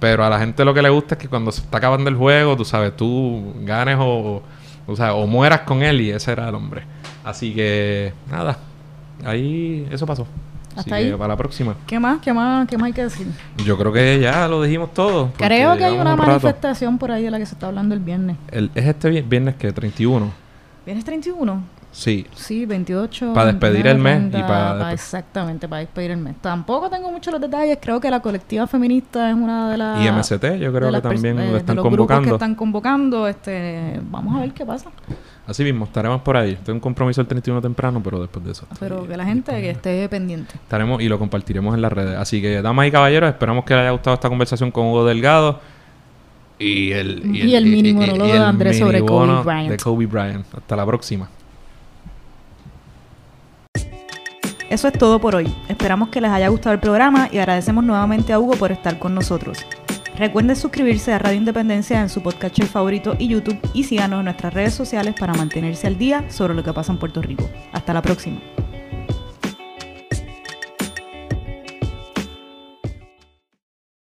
pero a la gente lo que le gusta es que cuando se está acabando el juego, tú sabes, tú ganes o, o, mueras con él y ese era el hombre. Así que, nada, ahí eso pasó. Hasta ahí. para la próxima. ¿Qué más? ¿Qué más? ¿Qué más hay que decir? Yo creo que ya lo dijimos todo. Creo que hay una manifestación por ahí de la que se está hablando el viernes. El, ¿Es este viernes que 31? ¿Viernes 31? Sí. Sí, 28. Para despedir el mes. y para, exactamente, para despedir el mes. Tampoco tengo muchos los detalles. Creo que la colectiva feminista es una de las. Y MST, yo creo que también eh, están los convocando. que están convocando. Este, vamos a ver qué pasa. Así mismo, estaremos por ahí. Tengo un compromiso el 31 temprano, pero después de eso. Pero que la gente que esté pendiente. Estaremos y lo compartiremos en las redes. Así que, damas y caballeros, esperamos que les haya gustado esta conversación con Hugo Delgado. Y el, y el, mini monólogo de Andrés sobre Kobe Bryant. De Kobe Bryant. Hasta la próxima. Eso es todo por hoy. Esperamos que les haya gustado el programa y agradecemos nuevamente a Hugo por estar con nosotros. Recuerden suscribirse a Radio Independencia en su podcast favorito y YouTube y síganos en nuestras redes sociales para mantenerse al día sobre lo que pasa en Puerto Rico. Hasta la próxima.